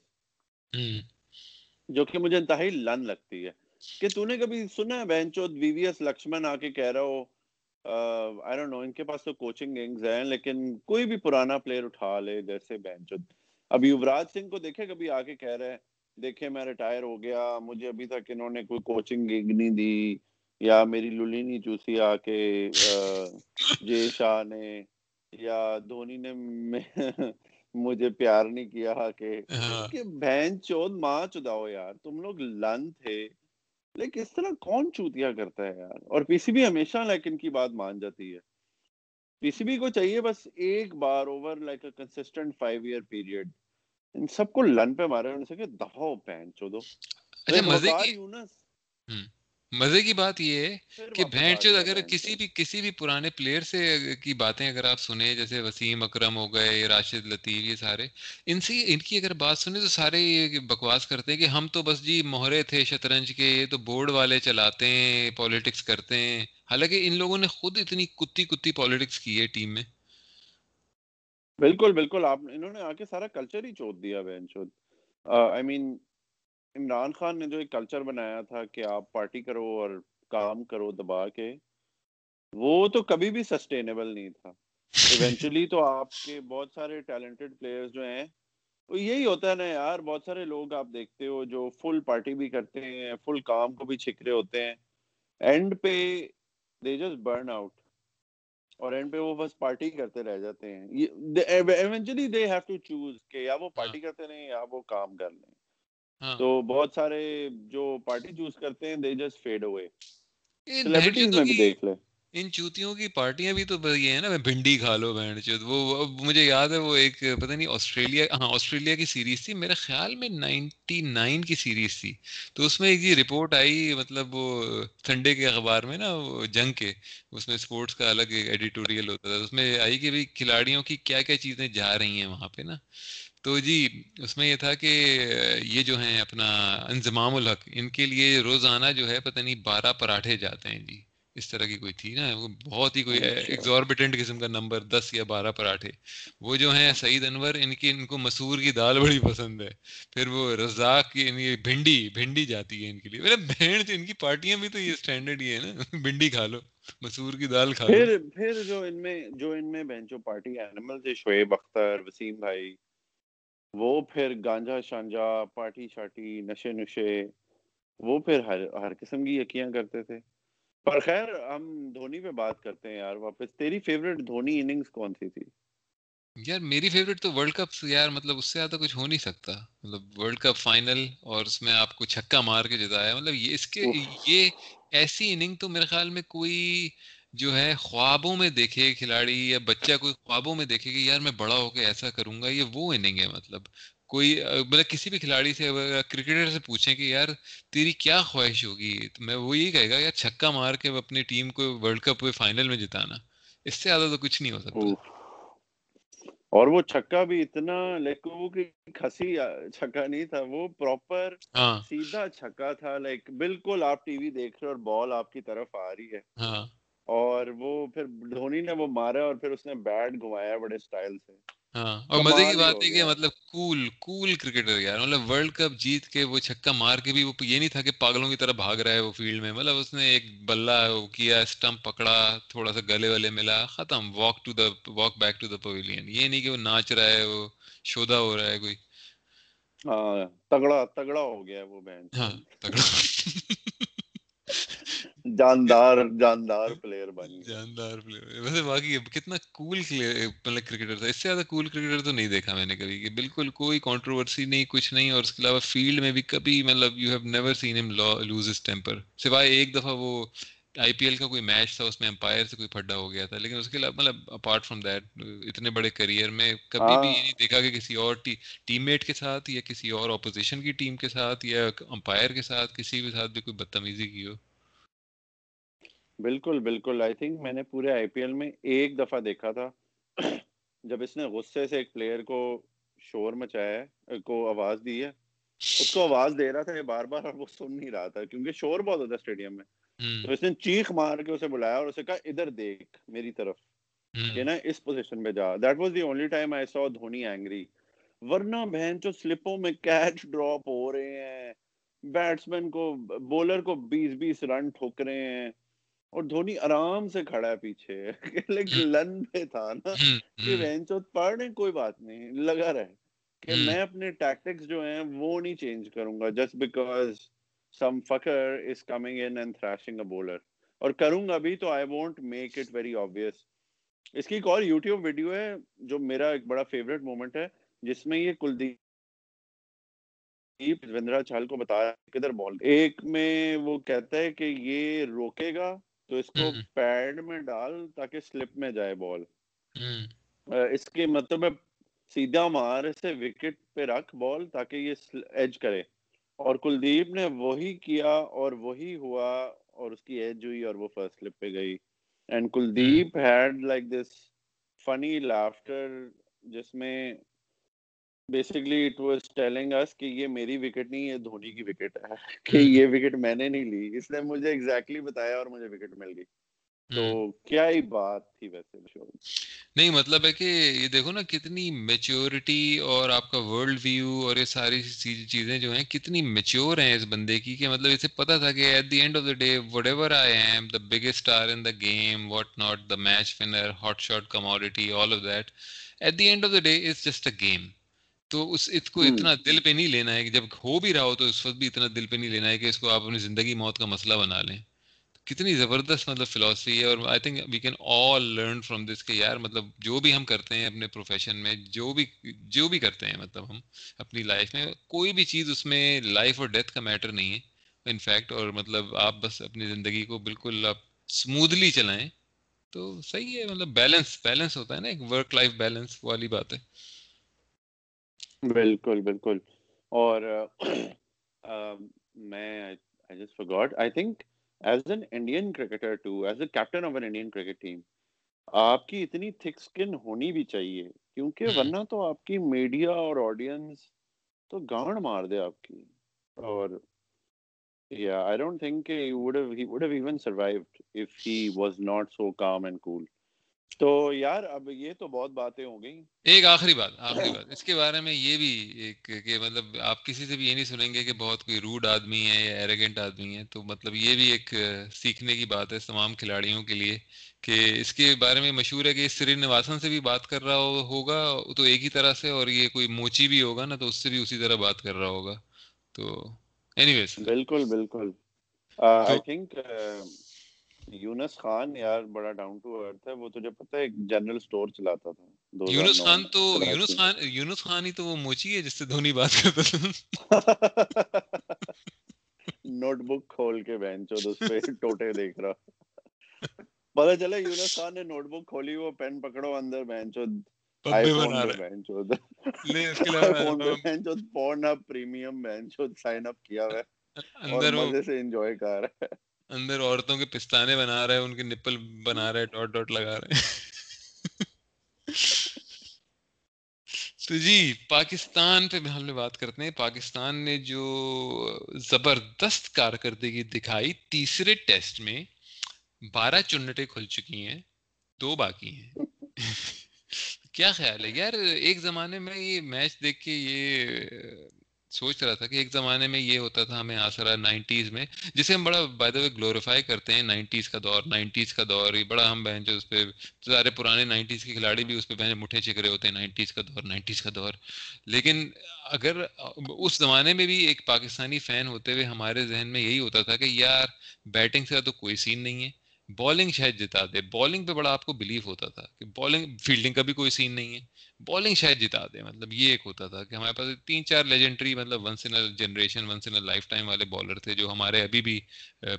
جو کہ مجھے انتہائی لن لگتی ہے کہ تو نے کبھی سنا ہے بینچو وی وی ایس لکشمن آ کے کہہ رہا ہو آئی ڈونٹ نو ان کے پاس تو کوچنگ گینگز ہیں لیکن کوئی بھی پرانا پلیئر اٹھا لے جیسے بینچو اب یوراج سنگھ کو دیکھے کبھی آ کے کہہ رہے دیکھے میں ریٹائر ہو گیا مجھے ابھی تک انہوں نے کوئی کوچنگ گنگ نہیں دی یا میری للی نہیں چوسی آ کے جے شاہ نے یا دھونی نے مجھے پیار نہیں کیا کہ ہاں۔ بہن چود ماں چداؤ یار تم لوگ لن تھے لیکن اس طرح کون چوتیا کرتا ہے یار؟ اور پی سی بی ہمیشہ لائک ان کی بات مان جاتی ہے۔ پی سی بی کو چاہیے بس ایک بار over like a consistent five year period ان سب کو لن پہ مارے ہونے سے کہ دہو بہن چودو۔ اچھا مزے کی مزے کی بات یہ ہے کہ چود گیا اگر کسی چود بھی کسی بھی پرانے پلیئر سے کی باتیں اگر آپ سنیں جیسے وسیم اکرم ہو گئے یا راشد لطیف یہ سارے ان سے ان کی اگر بات سنیں تو سارے یہ بکواس کرتے ہیں کہ ہم تو بس جی مہرے تھے شطرنج کے یہ تو بورڈ والے چلاتے ہیں پالیٹکس کرتے ہیں۔ حالانکہ ان لوگوں نے خود اتنی کتی کتی پالیٹکس کی ہے ٹیم میں۔ بالکل بالکل آپ انہوں نے آ کے سارا کلچر ہی چوت دیا بہن چود آئی مین عمران خان نے جو ایک کلچر بنایا تھا کہ آپ پارٹی کرو اور کام کرو دبا کے وہ تو کبھی بھی سسٹینیبل نہیں تھا۔ ایونچولی تو آپ کے بہت سارے ٹیلنٹڈ پلیئرز جو ہیں وہ یہی ہوتا ہے نا یار بہت سارے لوگ آپ دیکھتے ہو جو فل پارٹی بھی کرتے ہیں فل کام کو بھی چھک رہے ہوتے ہیں۔ اینڈ پہ دے جسٹ برن آؤٹ اور اینڈ پہ وہ بس پارٹی کرتے رہ جاتے ہیں۔ Eventually they have to choose کہ یا وہ پارٹی کرتے رہیں یا وہ کام کر لیں۔ ہاں تو بہت سارے جو پارٹی چوز کرتے ہیں they just fade away celebrities میں بھی دیکھ لے ان چوتیوں کی پارٹیاں بھی تو یہ ہے نا بھنڈی کھا لو بہن چود۔ وہ مجھے یاد ہے وہ ایک پتہ نہیں آسٹریلیا ہاں آسٹریلیا کی سیریز تھی۔ میرے خیال میں نائنٹی نائن کی سیریز تھی۔ تو اس میں ایک یہ رپورٹ آئی مطلب وہ سنڈے کے اخبار میں نا جنگ کے۔ اس میں اسپورٹس کا الگ ایڈیٹوریل ہوتا تھا۔ اس میں آئی کہ بھائی کھلاڑیوں کی کیا کیا چیزیں جا رہی ہیں وہاں پہ نا۔ تو جی اس میں یہ تھا کہ یہ جو ہیں اپنا انضمام الحق ان کے لیے روزانہ جو ہے پتہ نہیں بارہ پراٹھے جاتے ہیں جی۔ اس طرح کی کوئی تھی نا وہ بہت ہی کوئی اچھا۔ ایگزوربیٹنٹ قسم کا نمبر دس یا بارہ پراٹھے۔ وہ جو ہیں سعید انور ان کی ان کو مسور کی دال بڑی پسند ہے۔ پھر وہ رزاق کی ان کی بھنڈی بھنڈی جاتی ہے ان کے لیے۔ میرا بہن ان کی پارٹیاں بھی تو یہ اسٹینڈرڈ ہی ہے نا۔ بھنڈی کھا لو مسور کی دال کھا لو۔ پھر پھر جو ان میں جو ان میں بینچو پارٹی اینیمل تھے شعیب اختر وسیم بھائی وہ پھر گانجا شانجا پارٹی شارٹی نشے نشے وہ پھر ہر ہر قسم کی یقیاں کرتے تھے۔ پر خیر ہم دھونی پہ بات کرتے ہیں یار واپس۔ تیری فیوریٹ دھونی اننگز کون سی تھی؟ یار میری فیوریٹ تو ورلڈ کپ یار مطلب اس سے زیادہ کچھ ہو نہیں سکتا۔ مطلب ورلڈ کپ فائنل اور اس میں آپ کو چھکا مار کے جتایا مطلب یہ اس کے یہ ایسی اننگ تو میرے خیال میں کوئی جو ہے خوابوں میں دیکھے کھلاڑی یا بچہ کوئی خوابوں میں دیکھے کہ یار میں بڑا ہو کے ایسا کروں گا یہ وہ اننگ ہے مطلب۔ کوئی مطلب کسی بھی کھلاڑی سے کرکٹر سے پوچھیں کہ یار تیری کیا خواہش ہوگی؟ تو میں وہ یہی کہے گا یار چھکا مار کے اپنی ٹیم کو ورلڈ کپ فائنل میں جتانا۔ اس سے زیادہ تو کچھ نہیں ہو سکتا۔ اور وہ چھکا بھی اتنا لائک وہ کہ کھسی چھکا نہیں تھا وہ پراپر ہاں۔ سیدھا چھکا تھا۔ لائک بالکل آپ ٹی وی دیکھ رہے اور بال آپ کی طرف آ رہی ہے۔ ہاں۔ اور وہ پھر دھونی نے وہ مارا اور پھر اس نے بیٹ گھمایا بڑے سٹائل سے۔ ہاں اور مزے کی بات ہے کہ مطلب کول کول کرکٹر یار مطلب ورلڈ کپ جیت کے وہ چھکا مار کے بھی وہ یہ نہیں تھا کہ پاگلوں کی طرح بھاگ رہا ہے وہ فیلڈ میں مطلب اس نے ایک بلہ کیا اسٹمپ پکڑا تھوڑا سا گلے والے ملا ختم walk to the walk back to the pavilion یہ نہیں کہ وہ ناچ رہا ہے وہ شودا ہو رہا ہے کوئی۔ ہاں تگڑا تگڑا ہو گیا وہ بہن ہاں تگڑا جاندار جاندار پلیئر بن جاندار پلیئر ویسے واقعی کتنا کول مطلب کرکٹر تھا۔ اس سے زیادہ کول کرکٹر تو نہیں دیکھا میں نے کبھی کہ بالکل کوئی کنٹروورسی نہیں کچھ نہیں۔ اور اس کے علاوہ فیلڈ میں بھی کبھی مطلب یو ہیو نیور سین ہم لوز اس ٹیمپر سوائے ایک دفعہ وہ آئی پی ایل کا کوئی میچ تھا اس میں امپائر سے کوئی پھڈا ہو گیا تھا۔ لیکن اس کے علاوہ مطلب اپارٹ فرام دیٹ اتنے بڑے کریئر میں کبھی بھی یہ نہیں دیکھا کہ کسی اور ٹیم میٹ کے ساتھ یا کسی اور اپوزیشن کی ٹیم کے ساتھ یا امپائر کے ساتھ کسی کے ساتھ بھی کوئی بدتمیزی کی ہو۔ بالکل بالکل۔ آئی تھنک میں نے پورے آئی پی ایل میں ایک دفعہ دیکھا تھا۔ جب اس نے غصے سے ایک پلیئر کو شور مچایا ہے کو آواز دی ہے اس کو آواز دے رہا تھا بار بار اور وہ سن نہیں رہا تھا کیونکہ شور بہت ہوتا ہے اسٹیڈیم میں۔ تو اس نے چیخ مار کے اسے بلایا اور اسے کہا ادھر دیکھ میری طرف۔ کہ نا اس پوزیشن پہ جا۔ That was the only time I saw Dhoni angry ورنہ بہن جو سلپوں میں کیچ ڈراپ ہو رہے ہیں بیٹسمین کو بولر کو بیس بیس رن ٹھوک رہے ہیں۔ اور دھونی آرام سے کھڑا ہے پیچھے۔ (laughs) لن پہ تھا نا کہ بہن چوت پڑھ کوئی بات نہیں۔ لگا رہے کہ میں اپنے ٹیکٹکس جو ہیں وہ نہیں چینج کروں گا just because some fucker is coming in and threatening a bowler اور کروں گا بھی تو I won't make it very obvious اس کی ایک اور یوٹیوب ویڈیو ہے جو میرا ایک بڑا فیوریٹ مومنٹ ہے جس میں یہ کلدیپ چال کو بتایا کدھر بال ایک میں وہ کہتا ہے کہ یہ روکے گا۔ تو اس کو پیڈ میں ڈال تاکہ سلپ میں جائے بال۔ اس کے مطلب سیدھا مار سے وکٹ پہ رکھ بال تاکہ یہ ایج کرے۔ اور کلدیپ نے وہی کیا اور وہی ہوا اور اس کی ایج ہوئی اور وہ فرسٹ سلپ پہ گئی۔ And Kuldeep had like this funny laughter جس میں basically it was telling us کہ یہ میری وکٹ نہیں یہ دھونی کی وکٹ ہے کہ یہ وکٹ میں نے نہیں لی اس نے مجھے ایگزیکٹلی بتایا اور مجھے وکٹ مل گئی تو کیا ہی بات تھی ویسے نہیں مطلب ہے کہ یہ دیکھو نا کتنی میچیورٹی اور آپ کا ورلڈ ویو اور یہ ساری چیزیں جو ہیں کتنی میچیور ہیں اس بندے کی کہ مطلب اسے پتا تھا کہ at the end of the day whatever I am the biggest star in the game what not the match winner hot shot commodity all of that at the end of the day is just a game تو اس اس کو اتنا دل پہ نہیں لینا ہے کہ جب ہو بھی رہا ہو تو اس وقت بھی اتنا دل پہ نہیں لینا ہے کہ اس کو آپ اپنی زندگی موت کا مسئلہ بنا لیں۔ کتنی زبردست مطلب فلاسفی ہے اور I think we can all learn from this کہ یار مطلب جو بھی ہم کرتے ہیں اپنے پروفیشن میں جو بھی جو بھی کرتے ہیں مطلب ہم اپنی لائف میں کوئی بھی چیز اس میں لائف اور ڈیتھ کا میٹر نہیں ہے۔ انفیکٹ اور مطلب آپ بس اپنی زندگی کو بالکل آپ اسموتھلی چلائیں تو صحیح ہے مطلب بیلنس بیلنس ہوتا ہے نا ایک ورک لائف بیلنس والی بات ہے۔ بالکل بالکل۔ اور میں I just forgot I think as an Indian cricketer too as a captain of an Indian cricket team آپ کی اتنی تھک اسکن ہونی بھی چاہیے کیونکہ ورنہ تو آپ کی میڈیا اور آڈینس تو گانڈ مار دے آپ کی۔ اور don't think he would have he would have even survived if he was not so calm and cool تو یار اب یہ تو بہت باتیں ہو گئی ایک آخری بات آخری بات۔ اس کے بارے میں یہ بھی ایک کہ مطلب آپ کسی سے بھی یہ نہیں سنیں گے کہ بہت کوئی روڈ آدمی ہے یا ایروگینٹ آدمی ہے تو مطلب یہ بھی ایک سیکھنے کی بات ہے تمام کھلاڑیوں کے لیے کہ اس کے بارے میں مشہور ہے کہ سری نواسن سے بھی بات کر رہا ہوگا تو ایک ہی طرح سے اور یہ کوئی موچی بھی ہوگا نا تو اس سے بھی اسی طرح بات کر رہا ہوگا۔ تو اینی ویز بالکل۔ بالکل آئی تھنک یونس خان یار بڑا ڈاؤن ٹو ارتھ ہے وہ تجھے پتہ ہے جنرل سٹور چلاتا تھا یونس خان تو یونس خان یونس خان ہی تو وہ موچی ہے جس سے دھونی بات کرتا تھا۔ نوٹ بک کھول کے بہن چود اس پہ ٹوٹے دیکھ رہا۔ پتہ چلا یونس خان نے نوٹ بک کھولی وہ پین پکڑو اندر چود بہن چود پورن اپ پریمیم بہن چود سائن اپ کیا ہوا ہے۔ اور مزے سے انجوائے کر رہا ہے۔ اندر عورتوں کے پستانے بنا رہے ان کے نپل بنا رہے ڈاٹ ڈاٹ لگا رہے (laughs) تو جی پاکستان پہ ہم نے بات کرتے ہیں۔ پاکستان نے جو زبردست کارکردگی دکھائی تیسرے ٹیسٹ میں بارہ چنٹیں کھل چکی ہیں دو باقی ہیں۔ (laughs) کیا خیال ہے؟ یار ایک زمانے میں یہ میچ دیکھ کے یہ سوچ رہا تھا کہ ایک زمانے میں یہ ہوتا تھا ہمیں آسرا نائنٹیز میں، جسے ہم بڑا بائی دا گلوریفائی کرتے ہیں، نائنٹیز کا دور، نائنٹیز کا دور، یہ بڑا ہم بہن جو اس پہ سارے پرانے نائنٹیز کے کھلاڑی بھی اس پہ بہن مٹھے چکرے ہوتے ہیں، نائنٹیز کا دور، نائنٹیز کا دور۔ لیکن اگر اس زمانے میں بھی ایک پاکستانی فین ہوتے ہوئے ہمارے ذہن میں یہی ہوتا تھا کہ یار بیٹنگ سے تو کوئی سین نہیں ہے۔ بالنگ شاید جتا دے بالنگ پہ بڑا آپ کو بلیف ہوتا تھا کہ بالنگ فیلڈنگ کا بھی کوئی سین نہیں ہے بالنگ شاید جتا دے مطلب یہ ایک ہوتا تھا کہ ہمارے پاس تین چار لیجنڈری مطلب once in generation once in life time والے بالر تھے جو ہمارے ابھی بھی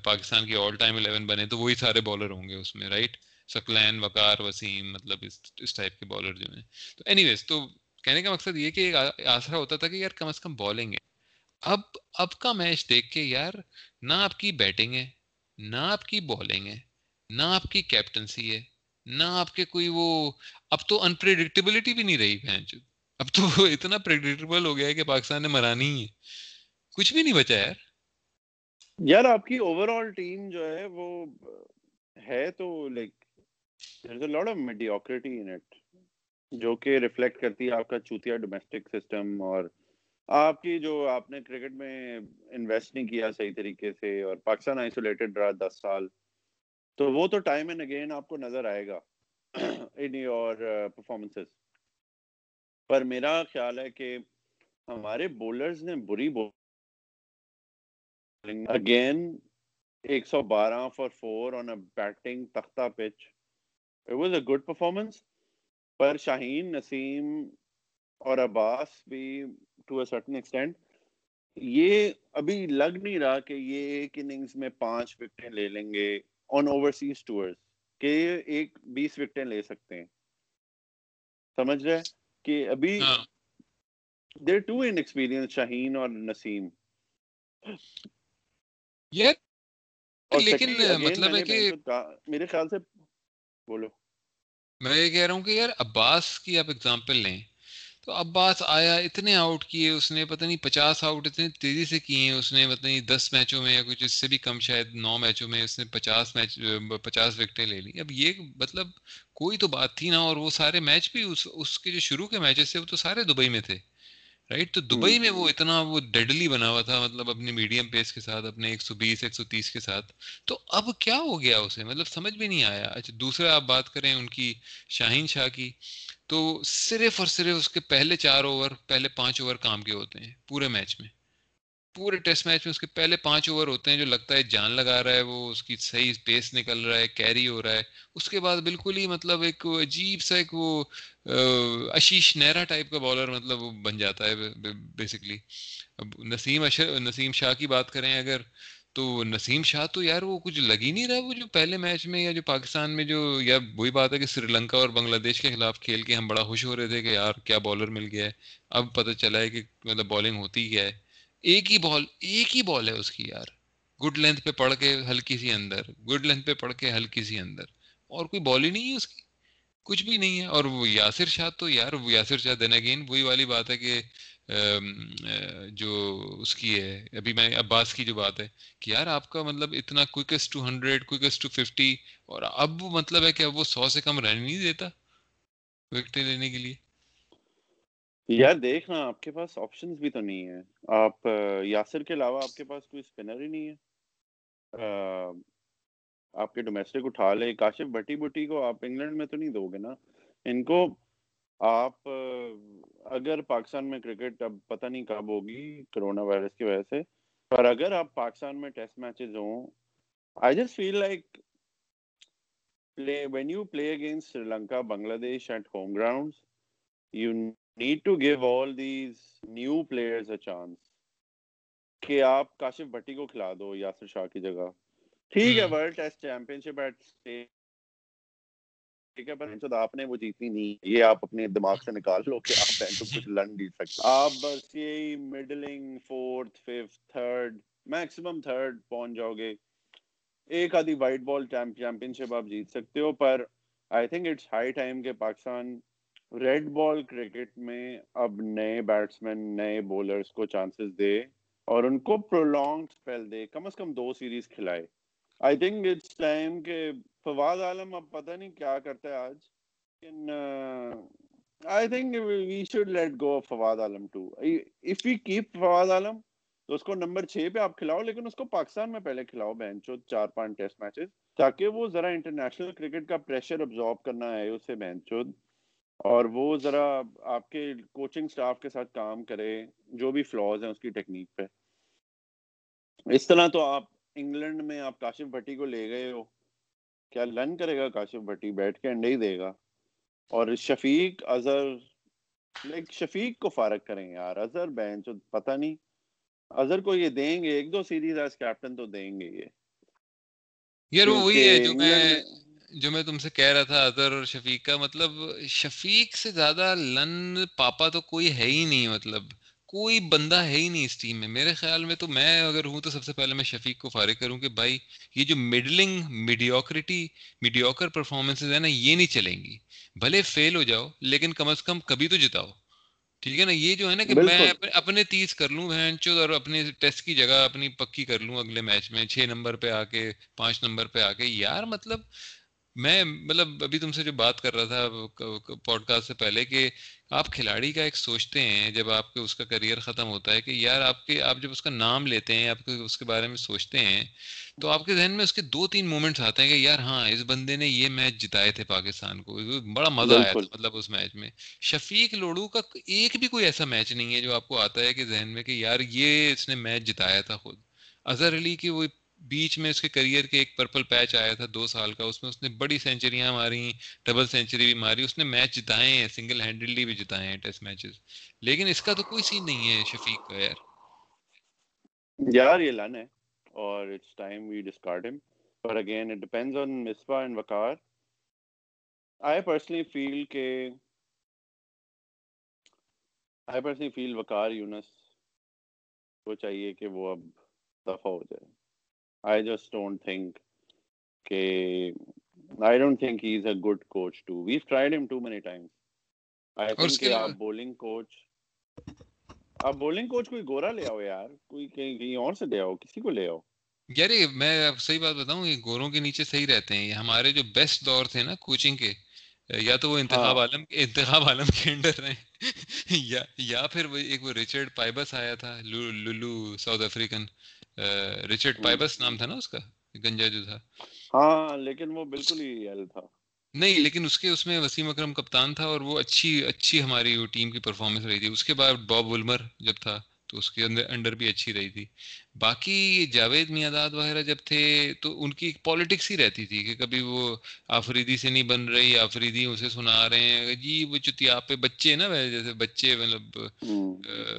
پاکستان کے آل ٹائم الیون بنے تو وہی سارے بالر ہوں گے اس میں رائٹ سکلین وقار وسیم مطلب اس اس ٹائپ کے بالر جو ہیں تو اینی ویز تو کہنے کا مقصد یہ کہ ایک آسرا ہوتا تھا کہ یار کم از کم بالنگ ہے اب اب کا میچ دیکھ کے یار نہ آپ کی بیٹنگ ہے نہ آپ کی بالنگ ہے نہ آپ کی کیپٹنسی ہے، نہ آپ کے کوئی وہ، اب تو انپریڈکٹیبلٹی بھی نہیں رہی بہن جی۔ اب تو وہ اتنا پریڈکٹیبل ہو گیا ہے کہ پاکستان نے مرانی ہی ہے۔ کچھ بھی نہیں بچا یار۔ یار، آپ کی اوور آل ٹیم جو ہے، وہ ہے تو like there is a lot of mediocrity in it جو کہ ریفلیکٹ کرتی ہے آپ کا چوتیا ڈومیسٹک سسٹم اور آپ کی جو آپ نے کرکٹ میں انویسٹ نہیں کیا صحیح طریقے سے اور پاکستان آئسولیٹڈ رہا دس سال۔ تو وہ تو ٹائم اینڈ اگین آپ کو نظر آئے گا ان یور پرفارمنسز پر میرا خیال ہے کہ ہمارے بولرز نے بری بولنگ اگین ایک سو بارہ for four on a batting تختہ pitch it was a good performance پر شاہین، نسیم اور عباس بھی ٹو اے سرٹن ایکسٹینٹ یہ ابھی لگ نہیں رہا کہ یہ ایک اننگز میں پانچ وکٹیں لے لیں گے. آن اوورسیز ٹورز کہ ایک بیس وکٹیں لے سکتے ہیں۔ سمجھ رہے کہ ابھی دیر ٹو ان ایکسپیرینس شاہین اور نسیم لیکن مطلب ہے کہ میرے خیال سے بولو۔ میں یہ کہہ رہا ہوں کہ یار عباس کی آپ اگزامپل لیں۔ تو عباس آیا، اتنے آؤٹ کیے اس نے، پتہ نہیں پچاس آؤٹ اتنے تیزی سے کیے ہیں اس نے، پتہ نہیں دس میچوں میں یا کچھ اس سے بھی کم شاید نو میچوں میں اس نے پچاس میچ پچاس وکٹیں لے لی۔ اب یہ مطلب کوئی تو بات تھی نا، اور وہ سارے میچ بھی اس اس کے جو شروع کے میچز تھے، وہ تو سارے دبئی میں تھے۔ رائٹ تو دبئی میں وہ اتنا وہ ڈیڈلی بنا ہوا تھا مطلب اپنی میڈیم پیس کے ساتھ اپنے ایک سو بیس ایک سو تیس کے ساتھ۔ تو اب کیا ہو گیا اسے؟ مطلب سمجھ بھی نہیں آیا۔ اچھا دوسرا آپ بات کریں ان کی شاہین شاہ کی تو صرف اور صرف اس کے پہلے چار اوور پہلے پانچ اوور کام کے ہوتے ہیں پورے میچ میں۔ پورے ٹیسٹ میچ میں اس کے پہلے پانچ اوور ہوتے ہیں جو لگتا ہے جان لگا رہا ہے، وہ اس کی صحیح پیس نکل رہا ہے کیری ہو رہا ہے۔ اس کے بعد بالکل ہی مطلب ایک عجیب سا ایک وہ اشیش نیرا ٹائپ کا بالر مطلب وہ بن جاتا ہے بیسکلی اب نسیم اشر نسیم شاہ کی بات کریں اگر تو نسیم شاہ تو یار وہ کچھ لگ ہی نہیں رہا، وہ جو پہلے میچ میں یا جو پاکستان میں جو، یا وہی بات ہے کہ سری لنکا اور بنگلہ دیش کے خلاف کھیل کے ہم بڑا خوش ہو رہے تھے کہ یار کیا بالر مل گیا ہے۔ اب پتہ چلا ہے کہ مطلب بالنگ ہوتی کیا ہے۔ ایک ہی بال، ایک ہی بال ہے اس کی یار۔ گڈ لینتھ پہ پڑھ کے ہلکی سی اندر گڈ لینتھ پہ پڑھ کے ہلکی سی اندر۔ اور کوئی بال ہی نہیں ہے اس کی، کچھ بھی نہیں ہے۔ اور وہ یاسر شاہ تو یار وہ یاسر شاہ دین اگین وہی والی بات ہے کہ جو اس کی ہے، ابھی میں عباس کی جو بات ہے کہ یار آپ کا مطلب اتنا quickest two hundred quickest two fifty اور اب مطلب ہے کہ اب وہ سو سے کم رن نہیں دیتا۔ وکٹیں لینے کے لیے۔ یار دیکھنا آپ کے پاس آپشنز بھی تو نہیں ہے آپ یاسر کے علاوہ آپ کے پاس کوئی اسپنر ہی نہیں ہے۔ آپ کے ڈومیسٹک اٹھا لے۔ کاشف بٹی بٹی کو آپ انگلینڈ میں تو نہیں دو گے نا؟ ان کو آپ اگر پاکستان میں کرکٹ اب پتہ نہیں کب ہوگی کرونا وائرس کی وجہ سے پر اگر آپ پاکستان میں ٹیسٹ میچز ہوں I just feel like play when you play against Sri Lanka, Bangladesh at home grounds, you need to give all these new players a chance. کہ آپ کاشف بھٹی کو کھلا دو یاسر شاہ کی جگہ۔ ٹھیک ہے world test championship at ٹھیک ہے پر آپ نے وہ جیتنی نہیں۔ یہ آپ اپنے دماغ سے نکال لو کہ آپ کچھ لڑ جیت سکتے۔ آپ بس یہی middling fourth fifth third maximum third پہنچ جاؤ گے۔ ایک آدھی وائٹ بال چیمپئن شپ آپ جیت سکتے ہو پر I think it's high time کے پاکستان ریڈ بال کرکٹ میں اب نئے بیٹسمین، نئے بولرز کو چانسز دے اور ان کو پرولونگ سپیل دے، کم از کم دو سیریز کھلائے۔ آئی تھنک اٹس ٹائم کہ فواد عالم اب پتہ نہیں کیا کرتا ہے آج۔ لیکن I think we should let go Fawad Alam to if we keep Fawad Alam, تو اس کو نمبر چھ پہ آپ کھلاؤ، لیکن اس کو پاکستان میں پہلے کھلاؤ بینچو چار پانچ ٹیسٹ میچز، تاکہ وہ ذرا انٹرنیشنل کرکٹ کا پریشر ابزارب کرنا ہے، اسے بینچو اور وہ ذرا آپ کے کوچنگ سٹاف کے ساتھ کام کرے جو بھی فلاز ہیں اس کی ٹیکنیک پہ۔ اس طرح تو آپ انگلینڈ میں آپ کاشف بھٹی کو لے گئے ہو۔ کیا لن کرے گا کاشف بھٹی؟ بیٹھ کے انڈے ہی دے گا۔ اور شفیق اظہر لائک شفیق کو فارغ کریں یار۔ اظہر بینچ پتہ نہیں۔ اظہر کو یہ دیں گے ایک دو سیریز ایز کیپٹن تو دیں گے یہ۔ یار وہی ہے جو میں جو میں تم سے کہہ رہا تھا اظہر اور شفیق کا مطلب شفیق سے زیادہ لن پاپا تو کوئی ہے ہی نہیں مطلب کوئی بندہ ہے ہی نہیں اس ٹیم میں۔ میرے خیال میں تو میں اگر ہوں تو سب سے پہلے میں شفیق کو فارغ کروں کہ بھائی یہ جو مڈلنگ میڈیوکریٹی میڈیوکر پرفارمنسز ہیں نا یہ نہیں چلیں گی۔ بھلے فیل ہو جاؤ لیکن کم از کم کبھی تو جتاؤ۔ ٹھیک ہے نا؟ یہ جو ہے نا کہ میں اپنے تیس کر لوں بہن چود اور اپنے ٹیسٹ کی جگہ اپنی پکی کر لوں اگلے میچ میں چھ نمبر پہ آ کے پانچ نمبر پہ آ کے۔ یار مطلب میں مطلب ابھی تم سے جو بات کر رہا تھا پوڈ کاسٹ سے پہلے کہ آپ کھلاڑی کا ایک سوچتے ہیں جب آپ کے اس کا کریئر ختم ہوتا ہے کہ یار آپ کے آپ جب اس کا نام لیتے ہیں آپ اس کے بارے میں سوچتے ہیں تو آپ کے ذہن میں اس کے دو تین مومنٹس آتے ہیں کہ یار ہاں اس بندے نے یہ میچ جتائے تھے پاکستان کو۔ بڑا مزہ آیا تھا مطلب اس میچ میں۔ شفیق لوڑو کا ایک بھی کوئی ایسا میچ نہیں ہے جو آپ کو آتا ہے کہ ذہن میں کہ یار یہ اس نے میچ جتایا تھا خود۔ اظہر علی کی وہ بیچ میں اس کے کریئر کے ایک پرپل پیچ آیا تھا دو سال کا، اس میں اس نے بڑی سینچریاں ماری ڈبل سینچری بھی ماری، اس نے میچ جتائے ہیں سنگل ہینڈلڈلی بھی جتائے ہیں ٹیسٹ میچز لیکن اس کا تو کوئی سین نہیں ہے شفیق کا یار۔ یار، یہ لن ہے اور اٹس ٹائم وی ڈسکارڈ ہم پر again it depends on Misbah and Waqar I personally feel کہ آئی پرسنلی فیل وقار یونس کو چاہیے کہ وہ اب دفع ہو جائے۔ آئی جسٹ ڈونٹ تھنک کہ I don't think he is a good coach to we tried ہم too many times I think کہ آپ بولنگ کوچ آپ بولنگ کوچ کوئی گورا لے آؤ یار کوئی کہیں کہیں اور سے لے آؤ کسی کو لے آؤ یار میں صحیح بات بتاؤں یہ گوروں کے نیچے صحیح رہتے ہیں. ہمارے جو بیسٹ دور تھے نا کوچنگ کے یا تو وہ انتخاب عالم انتخاب عالم کے انڈر رہے۔ یا پھر ایک وہ ریچرڈ پائبس آیا تھا لولو ساؤتھ افریقن رچرڈ پائبس نام تھا نا اس کا گنجا جو تھا۔ ہاں لیکن وہ بالکل ہی ایل تھا۔ نہیں لیکن اس کے اس میں وسیم اکرم کپتان تھا اور وہ اچھی اچھی ہماری ٹیم کی پرفارمنس رہی تھی۔ اس کے بعد باب ولمر جب تھا تو اس کے اندر انڈر بھی اچھی رہی تھی۔ باقی یہ جاوید میاداد وغیرہ جب تھے تو ان کی ایک پالیٹکس ہی رہتی تھی کہ کبھی وہ آفریدی سے نہیں بن رہی آفریدی اسے سنا رہے ہیں جی وہ چتیا پہ بچے نا جیسے بچے مطلب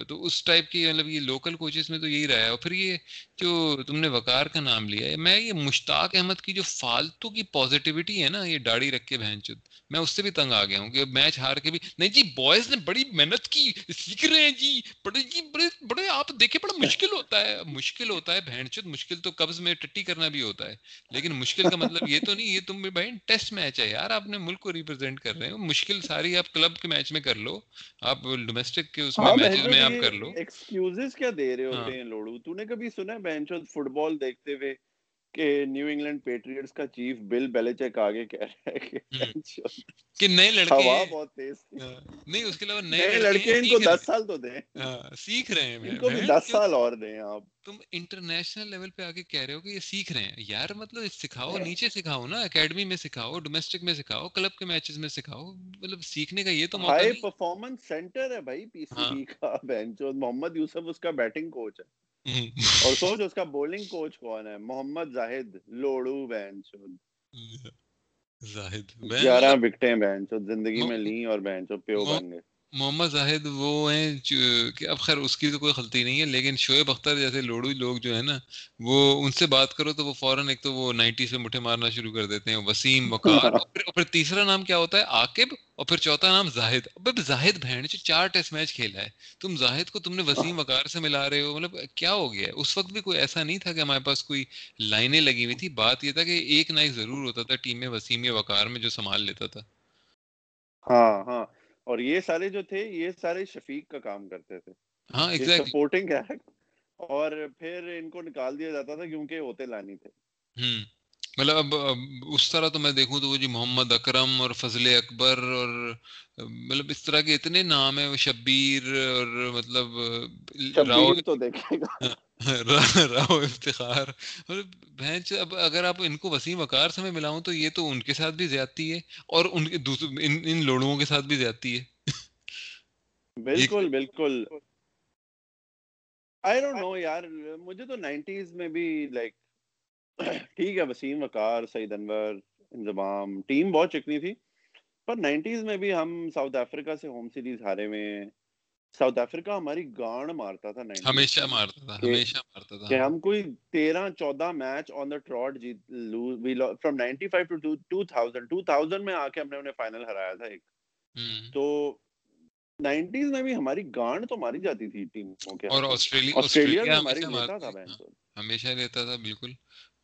تو اس ٹائپ کی مطلب یہ لوکل کوچز میں تو یہی رہا ہے۔ اور پھر یہ جو تم نے وقار کا نام لیا ہے میں یہ مشتاق احمد کی جو فالتو کی پازیٹیوٹی ہے نا یہ داڑھی رکھ کے بہن چود میں اس سے بھی تنگ آ گیا ہوں کہ میچ ہار کے بھی نہیں جی بوائز نے بڑی محنت کی سیکھ رہے ہیں جی بڑے جی بڑے بڑے آپ دیکھے بڑا مشکل ہوتا ہے مشکل ہوتا ہے بہن چود مشکل تو قبض میں ٹٹی کرنا بھی ہوتا ہے لیکن مشکل کا مطلب یہ تو نہیں یہ تم بھائی ٹیسٹ میچ ہے یار آپ نے ملک کو ریپرزینٹ کر رہے ہیں مشکل ساری آپ کلب کے میچ میں کر لو آپ ڈومیسٹک کے اس میں ہاں، میچز میں آپ کر لو۔ ایکسکیوزز کیا دے رہے ہوتے ہاں۔ ہیں لوڑو تو نے کبھی سنا ہے بہن چود فٹ بال دیکھتے ہوئے کہ نیو انگلینڈ پیٹریٹس کا چیف بل بیلیچک آگے کہہ رہا ہے کہ کہ نئے لڑکے ہوا بہت تیز ہاں، نہیں اس کے علاوہ نئے لڑکے ان کو 10 سال تو دیں۔ ہاں، سیکھ رہے ہیں ان کو بھی 10 سال اور دیں آپ۔ تم انٹرنیشنل لیول پہ آگے کہہ رہے ہو کہ یہ سیکھ رہے ہیں۔ یار مطلب سکھاؤ نیچے سکھاؤ نا اکیڈمی میں سکھاؤ ڈومیسٹک میں سکھاؤ کلب کے میچز میں سکھاؤ۔ مطلب سیکھنے کا یہ تو موقع پرفارمنس سینٹر ہے بھائی پی سی بی کا بینچ محمد یوسف اس کا بیٹنگ کوچ ہے۔ اور (laughs) سوچ اس کا بولنگ کوچ کون ہے؟ محمد زاہد لوڑو بہن چود زاہد گیارہ وکٹیں بہن چود زندگی میں لیں اور بہن چود پیو بن گئے۔ محمد زاہد وہ ہیں کہ اب خیر اس کی تو کوئی غلطی نہیں ہے لیکن شعیب اختر جیسے لوڑو لوگ جو ہیں نا وہ ان سے بات کرو تو وہ فوراً ایک تو وہ نائنٹیز پہ مٹھے مارنا شروع کر دیتے ہیں وسیم وقار (laughs) اور پھر تیسرا نام کیا ہوتا ہے؟ عاقب اور پھر چوتھا نام زاہد۔ اب زاہد بہن جو چار ٹیسٹ میچ کھیلا ہے تم زاہد کو تم نے وسیم وقار سے ملا رہے ہو؟ مطلب کیا ہو گیا؟ ہے اس وقت بھی کوئی ایسا نہیں تھا کہ ہمارے پاس کوئی لائنیں لگی ہوئی تھی بات یہ تھا کہ ایک نائک ضرور ہوتا تھا ٹیم میں وسیم یا وقار میں جو سنبھال لیتا تھا۔ ہاں ہاں۔ اور یہ سارے جو تھے یہ سارے شفیق کا کام کرتے تھے۔ ہاں سپورٹنگ اور پھر ان کو نکال دیا جاتا تھا کیونکہ ہوتے لانی تھے۔ مطلب اب, اس طرح تو میں دیکھوں تو وہ جی محمد اکرم اور فضل اکبر اور مطلب اس طرح کے اتنے نام ہیں وہ شبیر اور مطلب راؤ تو دیکھے گا۔ (laughs) راؤ افتخار۔ مطلب بھینچ اب اگر آپ ان کو وسیم وقار سے میں ملاؤں تو یہ تو ان کے ساتھ بھی زیادتی ہے اور ان کے دوسرے ان لوڑوں کے ساتھ بھی زیادتی ہے۔ (laughs) بالکل بالکل۔ آئی ڈونٹ نو یار مجھے تو نائنٹیز میں بھی لائک ٹھیک ہے وسیم وقار سعید انور انضمام ٹیم بہت چکنی تھی پر نائنٹیز میں بھی ہم ساؤتھ افریقہ سے ہوم سیریز ہارے میں ساؤتھ افریقہ ہماری گاڑ مارتا تھا ہمیشہ مارتا تھا ہمیشہ مارتا تھا۔ کہ ہم کوئی تیرہ چودہ میچ آن دا ٹراٹ جیت lose we from ninety five to two thousand two thousand میں آ کے ہم نے انہیں فائنل ہرایا تھا ایک۔ تو نائنٹیز میں بھی ہماری گانڈ تو ماری جاتی تھی ٹیموں کے۔ اور آسٹریلیا ہماری رہتا تھا ہمیشہ رہتا تھا بالکل۔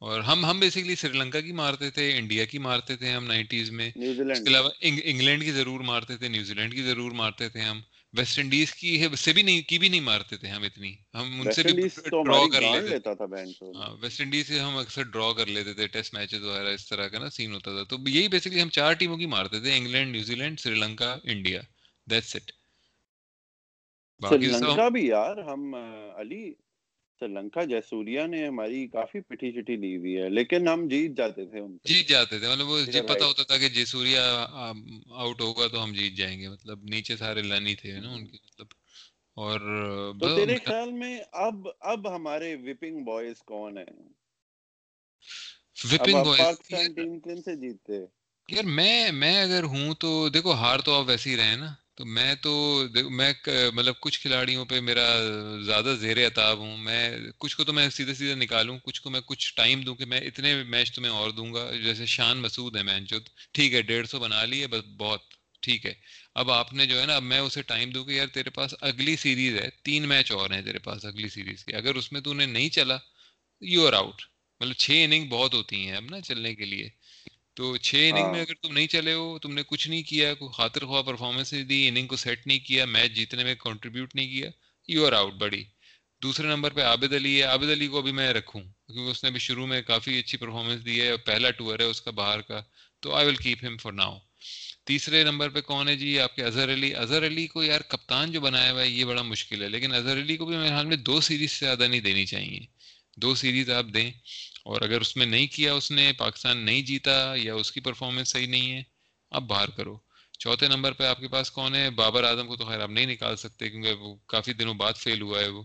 اور ہم ہم بیسکلی سری لنکا کی مارتے تھے انڈیا کی مارتے تھے ہم نائنٹیز میں۔ اس کے علاوہ انگلینڈ کی ضرور مارتے تھے نیوزی لینڈ کی ضرور مارتے تھے ہم۔ ویسٹ انڈیز کی سے بھی نہیں کی بھی نہیں مارتے تھے ہم اتنی۔ ہم ان سے بھی ڈرا کر لیتے تھے۔ ہاں، ویسٹ انڈیز سے ہم اکثر ڈرا کر لیتے تھے ٹیسٹ میچز وغیرہ اس طرح کا نا سین ہوتا تھا۔ تو یہی بیسکلی ہم چار ٹیموں کی مارتے تھے England New Zealand Sri Lanka India. That's it Sri Lanka بھی یار ہم علی سری لنکا جیسوریا نے ہماری کافی پٹھی چٹھی لی ہوئی ہے لیکن ہم جیت جاتے تھے ان جیت جاتے تھے مطلب وہ جی پتا ہوتا تھا کہ جیسوریا آؤٹ ہوگا تو ہم جیت جائیں گے مطلب نیچے سارے لانی تھے نا ان کے مطلب۔ اور تو تیرے خیال میں اب اب ہمارے وپنگ بوائز کون ہیں؟ وپنگ بوائز پاکستان ٹیم کن سے جیتتے؟ یار میں میں اگر ہوں تو دیکھو ہار تو آپ ویسے ہی رہے نا۔ تو میں تو میں مطلب کچھ کھلاڑیوں پہ میرا زیادہ زیر اعتاب ہوں، میں کچھ کو تو میں سیدھے سیدھے نکالوں، کچھ کو میں کچھ ٹائم دوں کہ میں اتنے میچ تمہیں اور دوں گا، جیسے شان مسعود ہے مین چود ٹھیک ہے، ڈیڑھ سو بنا لی ہے بس بہت، ٹھیک ہے۔ اب آپ نے جو ہے نا، اب میں اسے ٹائم دوں کہ یار تیرے پاس اگلی سیریز ہے، تین میچ اور ہیں تیرے پاس اگلی سیریز کے، اگر اس میں تو انہیں نہیں چلا، یو آر آؤٹ۔ مطلب چھ اننگ بہت ہوتی ہیں اب نا چلنے کے لیے۔ تو چھ اننگ میں ہاں۔ اگر تم نہیں چلے ہو تم نے کچھ نہیں کیا کوئی خاطر خواہ پرفارمنس نہیں دی اننگ کو سیٹ نہیں کیا میچ جیتنے میں کنٹریبیوٹ نہیں کیا یو آر آؤٹ بڑی دوسرے نمبر پہ عابد علی ہے عابد علی کو ابھی میں رکھوں کیونکہ اس نے بھی شروع میں کافی اچھی پرفارمنس دی ہے پہلا ٹور ہے اس کا باہر کا تو I will keep him for now تیسرے نمبر پہ کون ہے جی؟ آپ کے اظہر علی۔ اظہر علی کو یار کپتان جو بنایا ہوا ہے یہ بڑا مشکل ہے لیکن اظہر علی کو بھی میرے حال میں دو سیریز سے زیادہ نہیں دینی چاہیے۔ دو سیریز آپ دیں۔ اور اگر اس میں نہیں کیا اس نے، پاکستان نہیں جیتا یا اس کی پرفارمنس صحیح نہیں ہے، اب باہر کرو۔ چوتھے نمبر پہ آپ کے پاس کون ہے؟ بابر اعظم کو تو خیر آپ نہیں نکال سکتے کیونکہ وہ کافی دنوں بعد فیل ہوا ہے وہ۔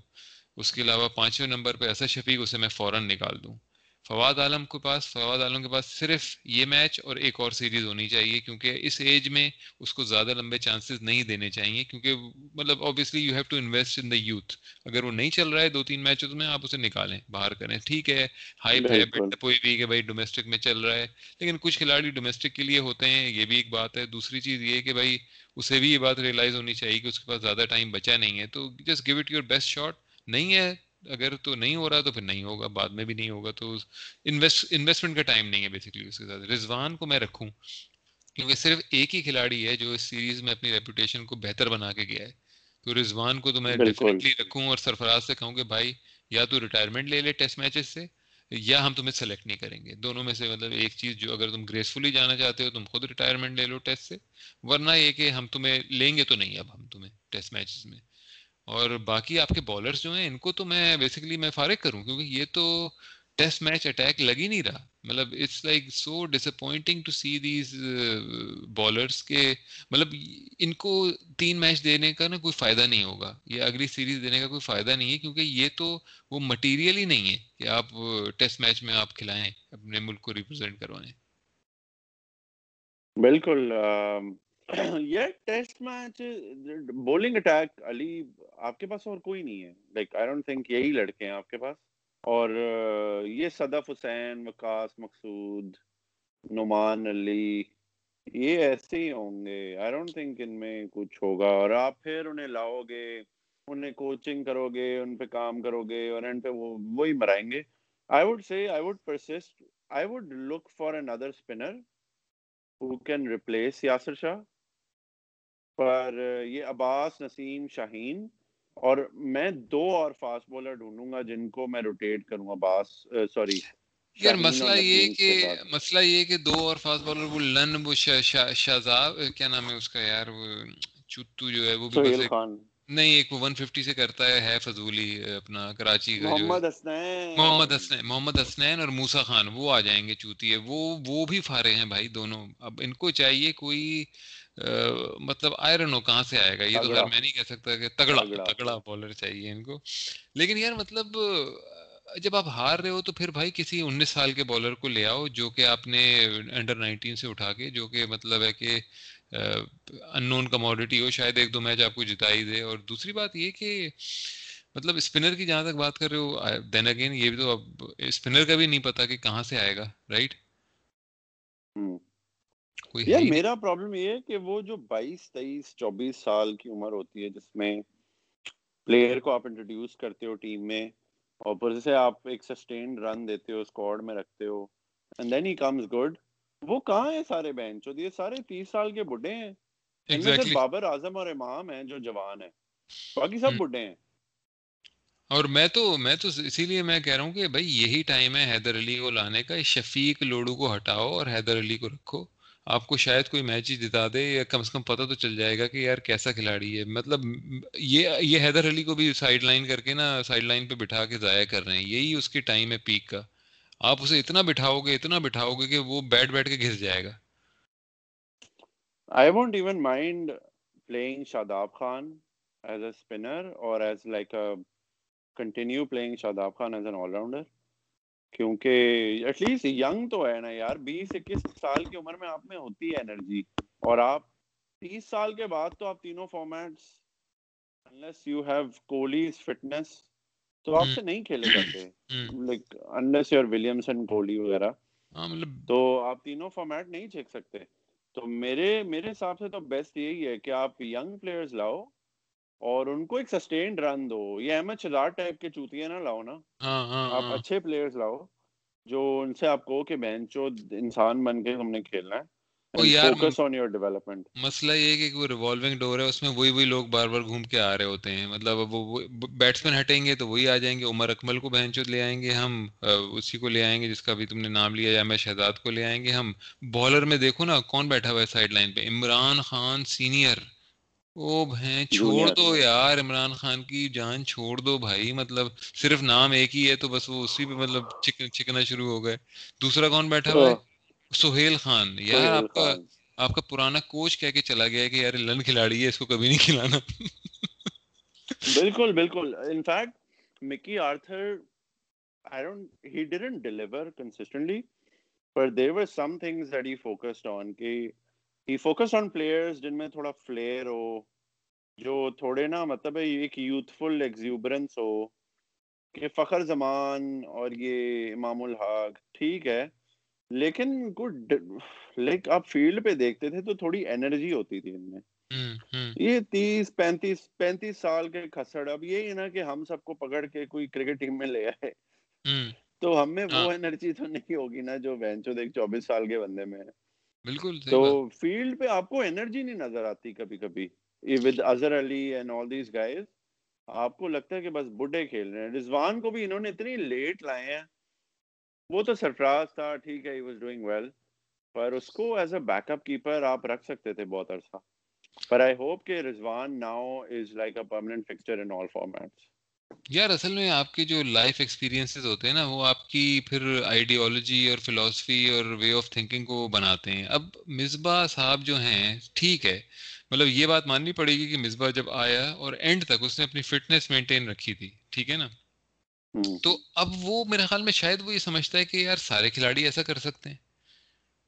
اس کے علاوہ پانچویں نمبر پہ ایسا شفیق، اسے میں فوراً نکال دوں۔ فواد عالم کے پاس فواد عالم کے پاس صرف یہ میچ اور ایک اور سیریز ہونی چاہیے کیونکہ اس ایج میں اس کو زیادہ لمبے چانسز نہیں دینے چاہیے کیونکہ مطلب obviously you have to invest in the youth اگر وہ نہیں چل رہا ہے دو تین میچز میں آپ اسے نکالیں باہر کریں۔ ٹھیک ہے ہائپ ہے کوئی بھی کہ بھائی ڈومیسٹک میں چل رہا ہے۔ لیکن کچھ کھلاڑی ڈومیسٹک کے لیے ہوتے ہیں یہ بھی ایک بات ہے۔ دوسری چیز یہ کہ بھائی اسے بھی یہ بات ریئلائز ہونی چاہیے کہ اس کے پاس زیادہ ٹائم بچا نہیں ہے۔ تو just give it your best shot نہیں ہے اگر تو نہیں ہو رہا تو پھر نہیں ہوگا بعد میں بھی نہیں ہوگا تو انویسٹمنٹ کا ٹائم نہیں ہے بیسکلی اس کے ساتھ۔ رضوان کو میں رکھوں کیونکہ صرف ایک ہی کھلاڑی ہے جو اس سیریز میں اپنی ریپوٹیشن کو بہتر بنا کے گیا ہے۔ تو رضوان کو تو میں ڈیفینیٹلی رکھوں اور سرفراز سے کہوں کہ بھائی یا تو ریٹائرمنٹ لے لے ٹیسٹ میچز سے یا ہم تمہیں سلیکٹ نہیں کریں گے۔ دونوں میں سے مطلب ایک چیز جو اگر تم گریسفلی جانا چاہتے ہو تم خود ریٹائرمنٹ لے لو ٹیسٹ سے ورنہ یہ کہ ہم تمہیں لیں گے تو نہیں اب ہم تمہیں ٹیسٹ میچز میں۔ اور باقی آپ کے بالرس جو ہیں، ان کو تو میں بیسکلی میں فارغ کروں، کیونکہ یہ تو ٹیسٹ میچ اٹیک لگ ہی نہیں رہا۔ مطلب it's like so disappointing to see these bowlers کے مطلب ان کو تین میچ دینے کا نا کوئی فائدہ نہیں ہوگا۔ یہ اگلی سیریز دینے کا کوئی فائدہ نہیں ہے، کیونکہ یہ تو وہ مٹیریل ہی نہیں ہے کہ آپ uh, ٹیسٹ میچ میں آپ کھلائیں، اپنے ملک کو ریپرزینٹ کروائیں۔ بالکل یہ test match bowling attack Ali آپ کے پاس اور کوئی نہیں ہے. لائک آئی ڈونٹ تھنک یہی لڑکے ہیں آپ کے پاس. اور uh, یہ صدف حسین وکاس مقصود، نعمان، علی، یہ ایسے ہی ہوں گے. آئی ڈونٹ تھنک ان میں کچھ ہوگا. اور آپ پھر انہیں لاؤ گے انہیں کوچنگ کرو گے ان پہ کام کرو گے اور ان پہ وہ، وہی مرائیں گے. آئی ووڈ سے I would persist I would look for another spinner who can replace Yasir Shah پر یہ عباس نسیم شاہین اور میں دو اور فاسٹ بولر ڈھونڈوں گا جن کو میں روٹیٹ کروں عباس سوری یار مسئلہ یہ کہ مسئلہ یہ کہ دو اور فاسٹ بولر وہ لن وہ شہزاب کیا نام ہے اس کا یار وہ چتو جو ہے وہ بھی بس خان۔ نہیں ایک وہ 150 سے کرتا ہے ہے فضولی اپنا کراچی کا محمد حسنین۔ محمد حسنین محمد حسنین اور موسا خان وہ آ جائیں گے چوتی ہے۔ وہ وہ بھی فارے ہیں بھائی دونوں۔ اب ان کو چاہیے کوئی مطلب آئرن ہو کہاں سے آئے گا؟ یہ تو خیر میں نہیں کہہ سکتا کہ تگڑا تگڑا۔ بالر چاہیے ان کو۔ لیکن یار مطلب جب آپ ہار رہے ہو تو پھر بھائی کسی انیس سال کے بالر کو لے آؤ جو کہ آپ نے انڈر نائنٹین سے اٹھا کے جو کہ مطلب ہے کہ ان نون کموڈیٹی ہو شاید ایک دو میچ آپ کو جتا ہی دے۔ اور دوسری بات یہ کہ مطلب اسپنر کی جہاں تک بات کر رہے ہو دین اگین یہ بھی تو اب اسپنر کا بھی نہیں پتا کہ کہاں سے آئے گا رائٹ یار میرا پرابلم یہ ہے کہ وہ جو بائیس تیئیس چوبیس سال کی عمر ہوتی ہے جس میں پلیئر کو آپ انٹروڈیوس کرتے ہو ٹیم میں اور پھر سے آپ ایک سسٹینڈ رن دیتے ہو اسکواڈ میں رکھتے ہو and then he comes good وہ کہاں ہیں سارے بینچ یہ سارے تیس سال کے بڈھے ہیں۔ صرف بابر اعظم اور امام ہیں جو جوان ہیں۔ باقی سب بڈھے ہیں۔ اور میں تو میں تو اسی لیے میں کہہ رہا ہوں کہ بھائی یہی ٹائم ہے حیدر علی کو لانے کا شفیق لوڈو کو ہٹاؤ اور حیدر علی کو رکھو۔ آپ کو شاید کوئی میچ ہی جتا دے یا کم سے کم پتہ تو چل جائے گا کہ یار کیسا کھلاڑی ہے۔ مطلب یہ یہ حیدر علی کو بھی سائڈ لائن کر کے نا سائڈ لائن پہ بٹھا کے ضائع کر رہے ہیں۔ یہی اس کی ٹائم ہے پیک کا۔ آپ اسے اتنا بٹھاؤ گے، اتنا بٹھاؤ گے کہ وہ بیٹھ بیٹھ کے گھس جائے گا۔ I won't even mind playing Shadab Khan as a spinner اور as like continue playing Shadab Khan as an all rounder کیونکہ ایٹ لیسٹ ینگ تو ہے نا یار بیس اکیس سال کی عمر میں آپ میں ہوتی ہے انرجی اور آپ تیس سال کے بعد تو آپ تینوں formats unless you have Kohli's fitness تو آپ سے نہیں کھیلے جاتے۔ Like unless you're Williamson Kohli وغیرہ۔ مطلب تو آپ تینوں فارمیٹ نہیں چھیک سکتے۔ تو میرے میرے حساب سے تو بیسٹ یہی ہے کہ آپ ینگ پلیئرز لاؤ اور ان کو ایک سسٹینڈ رن دو۔ یہ احمد شہزاد ٹائپ کے چوتیاں نہ لاؤ نا۔ ہاں، ہاں، آپ ہاں۔ اچھے پلیئرز لاؤ جو ان سے آپ کہو کہ بہن چو انسان بن کے ہم نے کھیلنا ہے مسئلہ یہ کہ وہ ریوالونگ ڈور ہے اس میں وہی وہی لوگ بار بار گھوم کے آ رہے ہوتے ہیں۔ مطلب وہ بیٹسمین ہٹیں گے تو وہی آ جائیں گے۔ عمر اکمل کو بہن چوت لے آئیں گے ہم اسی کو لے آئیں گے جس کا بھی تم نے نام لیا یا میں شہزاد کو لے آئیں گے۔ ہم بالر میں دیکھو نا کون بیٹھا ہوا ہے سائڈ لائن پہ؟ عمران خان سینئر او بہن چھوڑ دو یار عمران خان کی جان چھوڑ دو بھائی۔ مطلب صرف نام ایک ہی ہے تو بس وہ اسی پہ مطلب چکنا شروع ہو گئے۔ دوسرا کون بیٹھا ہوا ہے سہیل خان۔ یار آپ کا آپ کا پرانا کوچ کہہ کے چلا گیا کہ یار لن کھلاڑی ہے اس کو کبھی نہیں کھلانا۔ بالکل بالکل۔ In fact Mickey Arthur I don't he didn't deliver consistently but there were some things that he focused on کہ he focused on players جن میں تھوڑا فلیئر ہو جو تھوڑے نا مطلب ایک یوتھفل ایکزیوبرنس ہو کہ فخر زمان اور یہ امام الحق ٹھیک ہے لیکن لائک آپ فیلڈ پہ دیکھتے تھے تو تھوڑی انرجی ہوتی تھی ان میں یہ تیس پینتیس پینتیس سال کے کھسڑ اب یہی نا کہ ہم سب کو پکڑ کے کوئی کرکٹ ٹیم میں لے آئے تو ہم میں وہ انرجی تو نہیں ہوگی نا جو بینچو دیکھ چوبیس سال کے بندے میں بالکل تو فیلڈ پہ آپ کو انرجی نہیں نظر آتی کبھی کبھی with Azhar Ali and all these guys آپ کو لگتا ہے کہ بس بڈھے کھیل رہے ہیں۔ رضوان کو بھی انہوں نے اتنی لیٹ لائے ہیں۔ وہ تو سرفراز تھا ٹھیک ہے ہی واز ڈوئنگ ویل پر اس کو as a back up keeper آپ رکھ سکتے تھے بہت عرصہ۔ پر آئی ہوپ کہ Rizwan now is like a permanent fixture in all formats یار اصل میں آپ کے جو لائف ایکسپیرینسز ہوتے ہیں نا وہ آپ کی پھر آئیڈیالوجی اور فلاسفی اور وے آف تھنکنگ کو بناتے ہیں۔ اب مصباح صاحب جو ہیں ٹھیک ہے مطلب یہ بات ماننی پڑے گی کہ مصباح جب آیا اور اینڈ تک اس نے اپنی فٹنس مینٹین رکھی تھی ٹھیک ہے نا؟ تو اب وہ میرے خیال میں شاید وہ یہ سمجھتا ہے کہ یار سارے کھلاڑی ایسا کر سکتے ہیں۔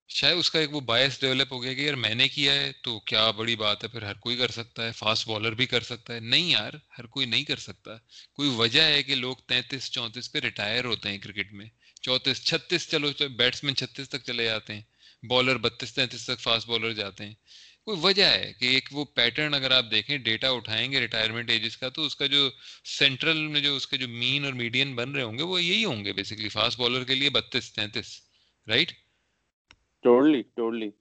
شاید اس کا ایک وہ باعث ڈیولپ ہو گیا کہ یار میں نے کیا ہے تو کیا بڑی بات ہے، پھر ہر کوئی کر سکتا ہے فاسٹ بالر بھی کر سکتا ہے۔ نہیں یار، ہر کوئی نہیں کر سکتا۔ کوئی وجہ ہے کہ لوگ تینتیس، چونتیس پہ ریٹائر ہوتے ہیں کرکٹ میں۔ چونتیس، چھتیس، چلو بیٹسمین چھتیس تک چلے جاتے ہیں بالر بتیس، تینتیس تک فاسٹ بالر جاتے ہیں۔ کوئی وجہ ہے کہ ایک وہ پیٹرن اگر آپ دیکھیں ڈیٹا اٹھائیں گے ریٹائرمنٹ ایجز کا، تو اس کا جو سینٹرل میں جو اس کے جو مین اور میڈین بن رہے ہوں گے، وہ یہی ہوں گے بیسکلی فاسٹ بالر کے لیے بتیس، تینتیس رائٹ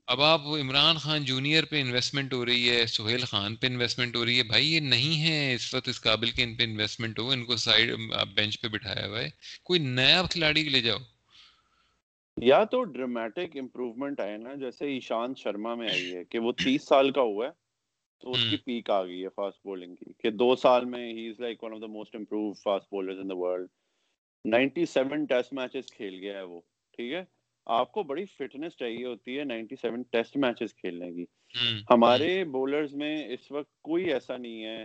اب آپ عمران خان جونیئر پہ انویسٹمنٹ ہو رہی ہے سہیل خان پہ انویسٹمنٹ ہو رہی ہے بھائی یہ نہیں ہے اس وقت اس قابل کے ان پہ انویسٹمنٹ ہو ان کو سائڈ بینچ پہ بٹھایا ہوا ہے۔ کوئی نیا کھلاڑی لے جاؤ۔ یا تو ڈرامیٹک امپروومنٹ آئے نا جیسے ایشان شرما میں آئی ہے کہ وہ تیس سال کا ہوا ہے تو اس کی پیک آ گئی ہے فاسٹ بولنگ کی کہ دو سال میں he is like one of the most improve fast bowlers in the world ninety seven test matches کھیل گیا ہے وہ ٹھیک ہے؟ آپ کو بڑی فٹنس چاہیے ہوتی ہے نائنٹی سیون ٹیسٹ میچز کھیلنے کی۔ ہمارے بولرز میں اس وقت کوئی ایسا نہیں ہے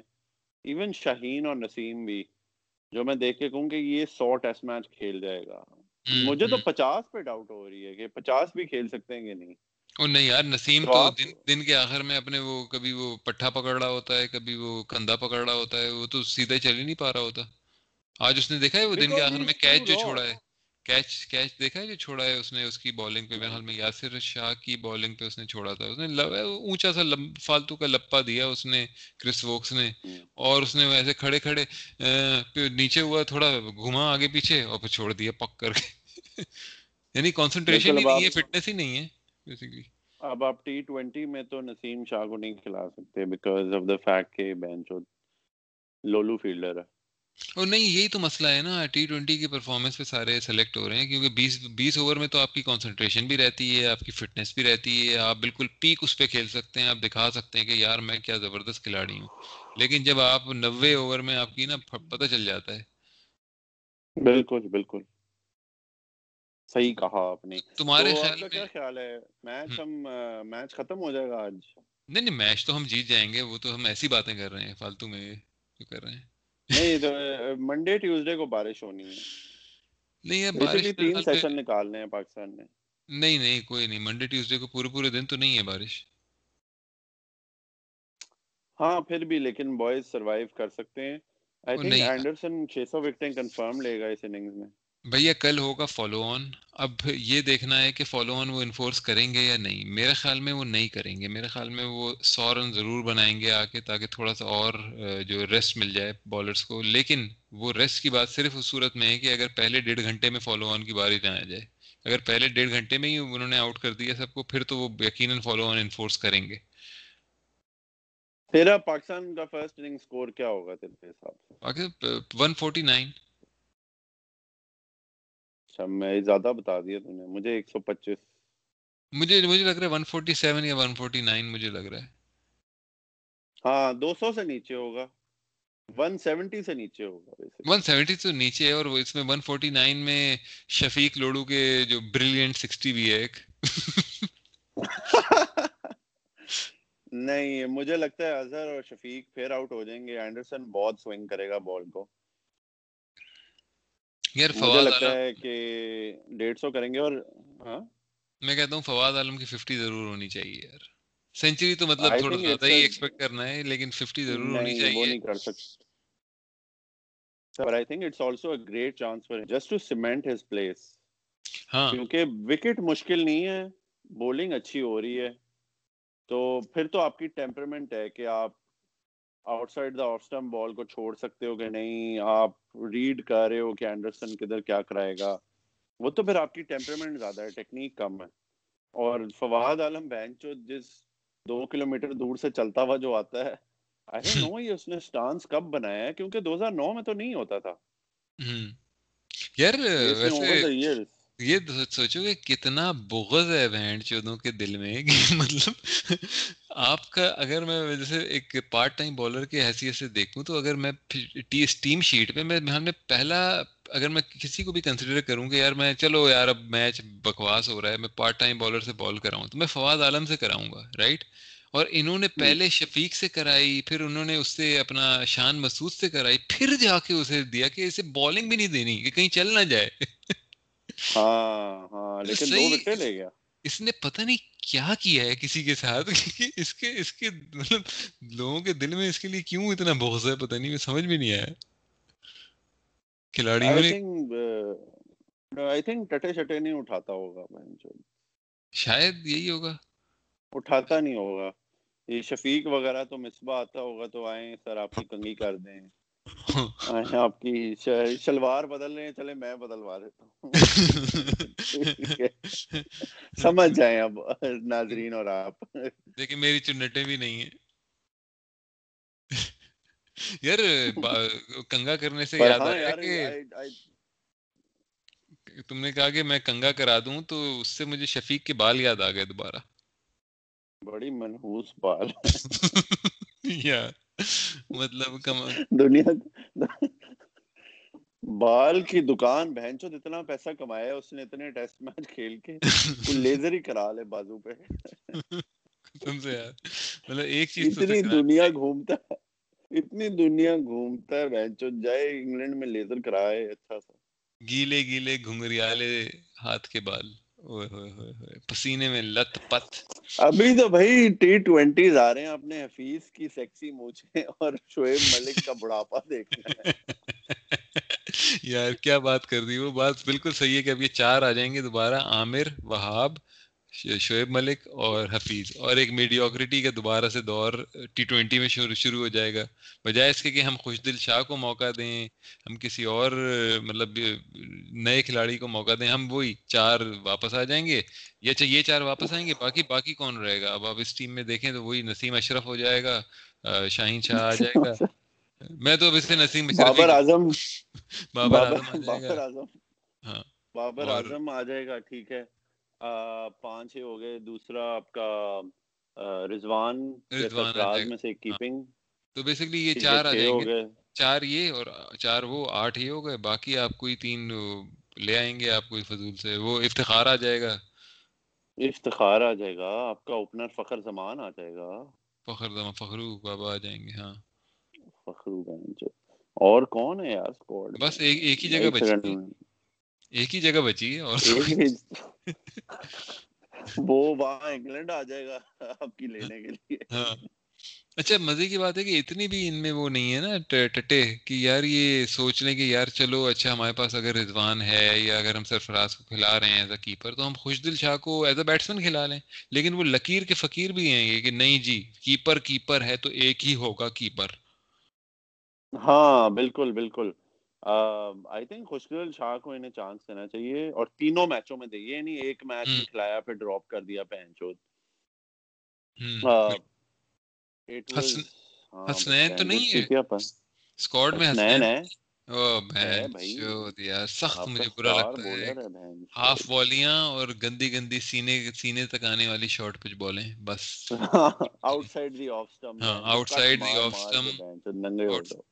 ایون شاہین اور نسیم بھی جو میں دیکھ کے کہوں کہ یہ سو ٹیسٹ میچ کھیل جائے گا۔ مجھے تو پچاس پہ ڈاؤٹ ہو رہی ہے کہ پچاس بھی کھیل سکتے ہیں کہ نہیں۔ اور نہیں یار نسیم تو دن دن کے آخر میں اپنے وہ کبھی وہ پٹھا پکڑ رہا ہوتا ہے کبھی وہ کندھا پکڑ رہا ہوتا ہے وہ تو سیدھا چل ہی نہیں پا رہا ہوتا۔ آج اس نے دیکھا ہے وہ دن کے آخر میں کیچ جو چھوڑا ہے۔ کیچ کیچ دیکھا ہے جو چھوڑا ہے اس نے اس کی بالنگ پہ؟ میرے خیال میں یاسر شاہ کی بالنگ پہ اس نے چھوڑا تھا۔ اس نے اونچا سا فالتو کا لپا دیا اس نے کرس ووکس نے۔ اور اس نے ایسے کھڑے کھڑے نیچے ہوا تھوڑا گھما آگے پیچھے اور پھر چھوڑ دیا پک کر کے۔ (laughs) یعنی کنسنٹریشن ہی نہیں ہے فٹنس ہی نہیں ہے بیسیکلی اب آپ ٹی ٹوینٹی میں تو نسیم شاہ کو نہیں کھلا سکتے بیکاز آف دا فیکٹ کہ بینچ لولو فیلڈر ہے۔ اور نہیں یہی تو مسئلہ ہے نا ٹی ٹوینٹی کی پرفارمنس پہ سارے سلیکٹ ہو رہے ہیں کیونکہ بیس بیس اوور میں تو آپ کی کنسنٹریشن بھی رہتی ہے آپ کی فٹنس بھی رہتی ہے آپ بالکل پیک اس پہ کھیل سکتے ہیں آپ دکھا سکتے ہیں کہ یار میں کیا زبردست کھلاڑی ہوں۔ لیکن جب آپ نوے اوور میں آپ کی نا پتہ چل جاتا ہے۔ بالکل بالکل۔ صحیح کہا آپ نے۔ تمہارے خیال میں کیا خیال ہے؟ میچ ہم میچ ختم ہو جائے گا آج؟ نہیں نہیں میچ تو ہم جیت جائیں گے وہ تو ہم ایسی باتیں کر رہے ہیں فالتو میں جو کر رہے ہیں۔ نہیں تو منڈے ٹیوزڈے کو بارش ہونی ہے۔ نہیں یہ بارش تین سیشن نکالنے ہیں پاکستان نے نہیں نہیں کوئی نہیں منڈے ٹیوزڈے کو پورے پورے دن تو نہیں ہے بارش۔ ہاں پھر بھی لیکن بوائز سروائیو کر سکتے ہیں۔ آئی تھنک اینڈرسن 600 وکٹیں کنفرم لے گا اس اننگز میں۔ بھیا کل ہوگا فالو آن اب یہ دیکھنا ہے کہ فالو آن وہ انفورس کریں گے یا نہیں. میرے خیال میں وہ نہیں کریں گے. میرے خیال میں وہ سو رن ضرور بنائیں گے آ کے تاکہ تھوڑا سا اور جو ریسٹ مل جائے بالرس کو. لیکن وہ ریسٹ کی بات صرف اس صورت میں ہے کہ اگر پہلے ڈیڑھ گھنٹے میں فالو آن کی باری نہ آ جائے. اگر پہلے ڈیڑھ گھنٹے میں ہی انہوں نے آؤٹ کر دیا سب کو پھر تو وہ یقیناً فالو آن انفورس کریں گے. تیرا پاکستان کا فرسٹ اننگ سکور کیا ہوگا تیرے حساب سے؟ 149 اچھا میں زیادہ بتا دیا تو نے۔ مجھے 125 مجھے مجھے لگ رہا ہے 147 یا 149 مجھے لگ رہا ہے۔ ہاں 200 سے نیچے ہوگا۔ 170 سے نیچے ہوگا 170 تو نیچے ہے اور اس میں 149 میں شفیق لوڑو کے جو بریلینٹ 60 بھی ہے ایک۔ (laughs) نہیں مجھے لگتا ہے اظہر اور شفیق پھر آؤٹ ہو جائیں گے۔ اینڈرسن بہت سوئنگ کرے گا بال کو۔ یار لگتا ہے کہ ڈیڑھ سو کریں گے اور ہاں؟ میں کہتا ہوں عالم کی ففٹی ضرور ہونی چاہیے یار۔ سینچری تو مطلب تھوڑا زیادہ ہی ایکسپیکٹ کرنا ہے لیکن ففٹی ضرور ہونی چاہیے۔ وہ نہیں کر سکتے۔ But I think it's also a great chance for him just to cement his place. ہاں۔ کیونکہ وکٹ مشکل نہیں ہے بولنگ اچھی ہو رہی ہے۔ تو پھر تو آپ کی ٹیمپرمنٹ ہے کہ آپ outside the off stump ball کو چھوڑ سکتے ہو کہ نہیں آپ ریڈ کر رہے ہو کہ اینڈرسن کدھر کیا کرائے گا۔ وہ تو پھر آپ کی ٹیمپرمنٹ زیادہ ہے ٹیکنیک کم ہے۔ اور فواد عالم بینچ جو جس دو کلومیٹر دور سے چلتا ہوا جو آتا ہے آئی نو یہ اس نے سٹانس کب بنایا ہے کیونکہ دو ہزار نو میں تو نہیں ہوتا تھا۔ یار ویسے یہ سوچو کہ کتنا بغض ہے بہن چودوں کے دل میں کہ (laughs) مطلب آپ کا اگر میں جیسے ایک پارٹ ٹائم بالر کی حیثیت سے دیکھوں تو اگر میں ٹیم شیٹ پہ میں ہم نے پہلا اگر میں کسی کو بھی کنسیڈر کروں کہ یار میں چلو یار اب میچ بکواس ہو رہا ہے میں پارٹ ٹائم بالر سے بال کراؤں تو میں فواد عالم سے کراؤں گا رائٹ اور انہوں نے پہلے شفیق سے کرائی پھر انہوں نے اس سے اپنا شان مسعود سے کرائی پھر جا کے اسے دیا کہ اسے بالنگ بھی نہیں دینی کہ کہیں چل نہ جائے۔ (laughs) ہاں ہاں لیکن دو وکٹیں لے گیا اس نے پتہ نہیں کیا کیا ہے کسی کے ساتھ؟ (laughs) اس کے اس کے مطلب لوگوں کے دل میں اس کے لیے کیوں اتنا بغض ہے؟ پتہ نہیں سمجھ بھی نہیں آیا۔ کھلاڑیوں نے آئی تھنک ٹٹے شٹے نہیں اٹھاتا ہوگا شاید یہی ہوگا۔ اٹھاتا نہیں ہوگا۔ یہ شفیق وغیرہ تو مصباح آتا ہوگا تو آئیں سر آپ کی کنگھی کر دیں۔ آپ کی شلوار بدل رہے ہیں چلے میں بدلوا دیتا ہوں۔ سمجھ جائیں اب ناظرین اور آپ۔ دیکھیں میری چنٹیں بھی نہیں ہیں۔ یار کنگا کرنے سے یاد ہاں آیا کہ تم نے کہا کہ میں کنگا کرا دوں تو اس سے مجھے شفیق کے بال یاد آ گئے دوبارہ۔ بڑی منحوس بال۔ (laughs) یا۔ مطلب دنیا بال کی دکان بہن چود اتنا پیسہ کمایا اس نے اتنے ٹیسٹ میچ کھیل کے لیزر ہی کرا لے بازو پہ۔ تم سے یار۔ مطلب ایک چیز اتنی دنیا گھومتا اتنی دنیا گھومتا ہے بہن چود جائے انگلینڈ میں لیزر کرائے اچھا سا۔ گیلے گیلے گھنگریالے ہاتھ کے بال۔ پسینے میں لت پت۔ ابھی تو بھائی ٹی ٹوینٹیز آ رہے ہیں اپنے حفیظ کی سیکسی موچے اور شعیب ملک کا بڑھاپا دیکھنا (laughs) یار کیا بات کر دی وہ بات بالکل صحیح ہے کہ اب یہ چار آ جائیں گے دوبارہ۔ عامر وہاب شعیب ملک اور حفیظ اور ایک میڈیوکریٹی کا دوبارہ سے دور ٹی ٹوینٹی میں شروع شروع ہو جائے گا۔ بجائے اس کے کہ ہم خوش دل شاہ کو موقع دیں ہم کسی اور مطلب نئے کھلاڑی کو موقع دیں ہم وہی چار واپس آ جائیں گے۔ یا یہ چار واپس آئیں گے باقی باقی کون رہے گا؟ اب آپ اس ٹیم میں دیکھیں تو وہی نسیم اشرف ہو جائے گا شاہین شاہ آ جائے گا۔ میں تو اب اس سے نسیم بابر اعظم۔ بابر اعظم ہاں۔ بابر اعظم آ جائے گا ٹھیک ہے۔ پانچ ہی ہو گئے۔ دوسرا آپ کا رضوان رضوان میں سے کیپنگ ہاں۔ تو بیسیکلی یہ چار آ جائیں گے۔ چار یہ اور چار وہ آٹھ ہی ہو گئے۔ باقی آپ کوئی تین لے آئیں گے آپ کوئی فضول سے۔ وہ افتخار آ جائے گا۔ افتخار آ جائے گا۔ آپ کا اوپنر فخر زمان آ جائے گا۔ فخر زمان فخرو بابا آ جائیں گے ہاں۔ فخرو اور کون ہے یار بس ایک ہی جگہ بچی ایک ہی جگہ بچی ہے اور (laughs) وہ وہاں انگلینڈ آ جائے گا آپ کی لینے کے لیے۔ ہاں۔ اچھا مزے کی بات ہے کہ اتنی بھی ان میں وہ نہیں ہے نا ٹٹے کہ یار یہ سوچ لیں کہ یار چلو اچھا ہمارے پاس اگر رضوان ہے یا اگر ہم سرفراز کو کھلا رہے ہیں ایز اے کیپر تو ہم خوش دل شاہ کو ایز اے بیٹسمین کھلا لیں۔ لیکن وہ لکیر کے فقیر بھی ہیں یہ کہ نہیں جی کیپر کیپر ہے تو ایک ہی ہوگا کیپر ہاں بالکل بالکل۔ آئی تھنک خوشدل شاہ کو انہیں چانس دینا چاہیے اور تینوں میچوں میں دے یہ نہیں ایک میچ کھلایا پھر ڈراپ کر دیا پہن چوت حسنین تو نہیں ہے۔ اسکواڈ میں حسنین۔ ہے۔ سخت مجھے برا لگتا ہے۔ ہاف والیاں اور گندی گندی سینے سینے تک آنے والی شارٹ پچ بالیں بس۔ Outside the off stump ہاں outside the off stump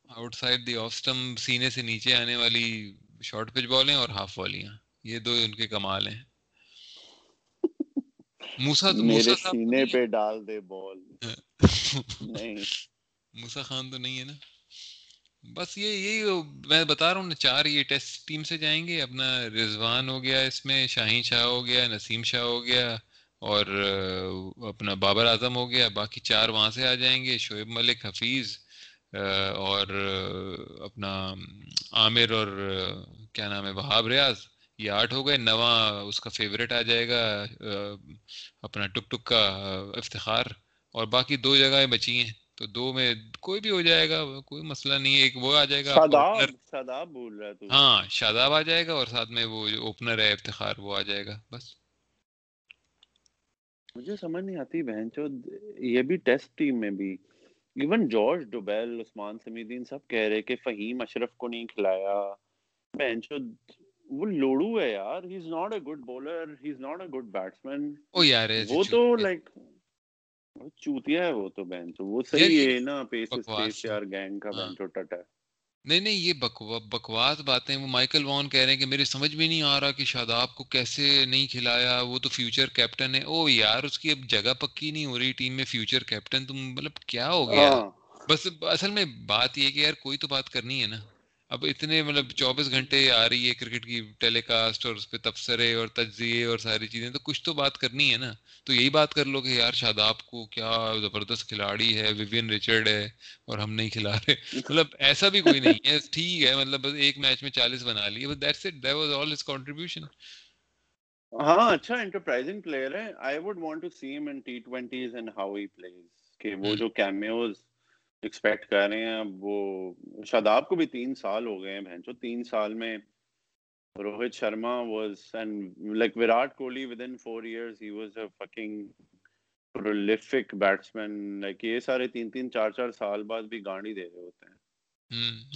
outside the off stump سینے سے نیچے آنے والی شارٹ پچ بالیں اور ہاف والیاں۔ یہ دو ان کے کمال ہیں۔ موسا (laughs) میرے سینے پہ ڈال دے بال۔ (laughs) نہیں۔ موسا خان تو نہیں ہے نا؟ بس یہ، یہی میں بتا رہا ہوں نا، چار یہ ٹیسٹ ٹیم سے جائیں گے۔ اپنا رضوان ہو گیا اس میں، شاہین شاہ ہو گیا، نسیم شاہ ہو گیا اور اپنا بابر اعظم ہو گیا۔ باقی چار وہاں سے آ جائیں گے، شعیب ملک، حفیظ اور اپنا عامر اور کیا نام ہے، وہاب ریاض۔ یہ آٹھ ہو گئے، نواں اس کا فیوریٹ آ جائے گا اپنا ٹک ٹک کا افتخار۔ اور باقی دو جگہیں بچی ہیں۔ تو دو میں کوئی بھی ہو جائے گا کوئی مسئلہ نہیں ہے ایک وہ آ جائے گا شاداب بول رہا ہے ہاں شاداب آ جائے گا اور ساتھ میں وہ اوپنر ہے افتخار وہ آ جائے گا بس۔ مجھے سمجھ نہیں آتی بہن چو یہ بھی ٹیسٹ ٹیم میں بھی۔ ایون جارج ڈوبیل عثمان سمیدین سب کہہ رہے کہ فہیم اشرف کو نہیں کھلایا۔ بہن چو وہ لوڑو ہے یار۔ He is not a good bowler he is not a good batsman وہ تو لائک چوتیا ہے وہ تو بہن تو وہ صحیح ہے نا پیس یار گینگ کا بہن ہے نہیں نہیں یہ بکواس باتیں وہ مائیکل وان کہہ رہے ہیں کہ میرے سمجھ میں نہیں آ رہا کہ شاداب کو کیسے نہیں کھلایا وہ تو فیوچر کیپٹن ہے۔ او یار اس کی اب جگہ پکی نہیں ہو رہی ٹیم میں فیوچر کیپٹن تم مطلب کیا ہو گیا؟ بس اصل میں بات یہ کہ یار کوئی تو بات کرنی ہے نا۔ اب اتنے مطلب چوبیس گھنٹے آ رہی ہے کرکٹ کی ٹیلی کاسٹ اور اس پہ تبصرے اور تجزیے اور ساری چیزیں تو کچھ تو بات کرنی ہے نا۔ تو یہی بات کر لو کہ یار شاداب کو کیا زبردست کھلاڑی ہے ویوین ریچرڈ ہے اور ہم نہیں کھلا رہے۔ مطلب ایسا بھی کوئی نہیں ہے ٹھیک ہے مطلب ایک میچ میں چالیس بنا لیے بس that's it that was all his contribution ہاں اچھا انٹرپرائزنگ پلیئر ہے۔ I would want to see him in T twenties and how he plays کہ وہ جو کیمیوز ایکسپیکٹ کر رہے ہیں. وہ شاداب کو بھی تین سال ہو گئے ہیں بہن تین سال میں Rohit Sharma was and like Virat Kohli with in four years he was a fucking prolific batsman like یہ سارے تین تین چار چار سال بعد بھی گاڑی دے رہے ہوتے ہیں.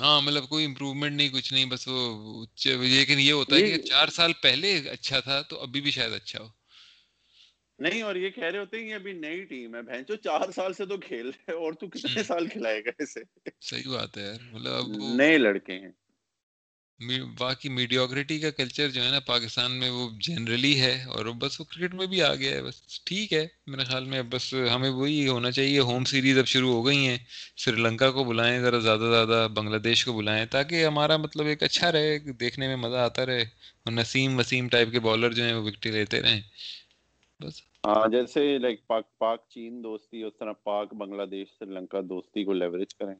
ہاں مطلب کوئی امپروومنٹ نہیں کچھ نہیں بس وہ لیکن یہ ہوتا ہے کہ چار سال پہلے اچھا تھا تو ابھی بھی شاید اچھا ہو. نہیں اور یہ کہہ رہے ہوتے ہیں یہ ابھی نئی ٹیم ہے بہنچو چار سال سے تو کھیل رہے اور تو کتنے سال کھلائے گا اسے؟ صحیح بات ہے یار مطلب نئے لڑکے ہیں۔ باقی میڈیوگریٹی کا کلچر جو ہے نا پاکستان میں وہ جنرلی ہے اور بس وہ کرکٹ میں بھی آ گیا ہے بس ٹھیک ہے میرے خیال میں بس ہمیں وہی ہونا چاہیے ہوم سیریز اب شروع ہو گئی ہیں۔ سری لنکا کو بلائیں ذرا زیادہ زیادہ بنگلہ دیش کو بلائیں تاکہ ہمارا مطلب ایک اچھا رہے دیکھنے میں مزہ آتا رہے اور نسیم وسیم ٹائپ کے بالر جو ہیں وہ وکٹیں لیتے رہیں۔ بس۔ ہاں جیسے لائک پاک پاک چین دوستی اس طرح پاک بنگلہ دیش سری لنکا دوستی کو لیوریج کریں۔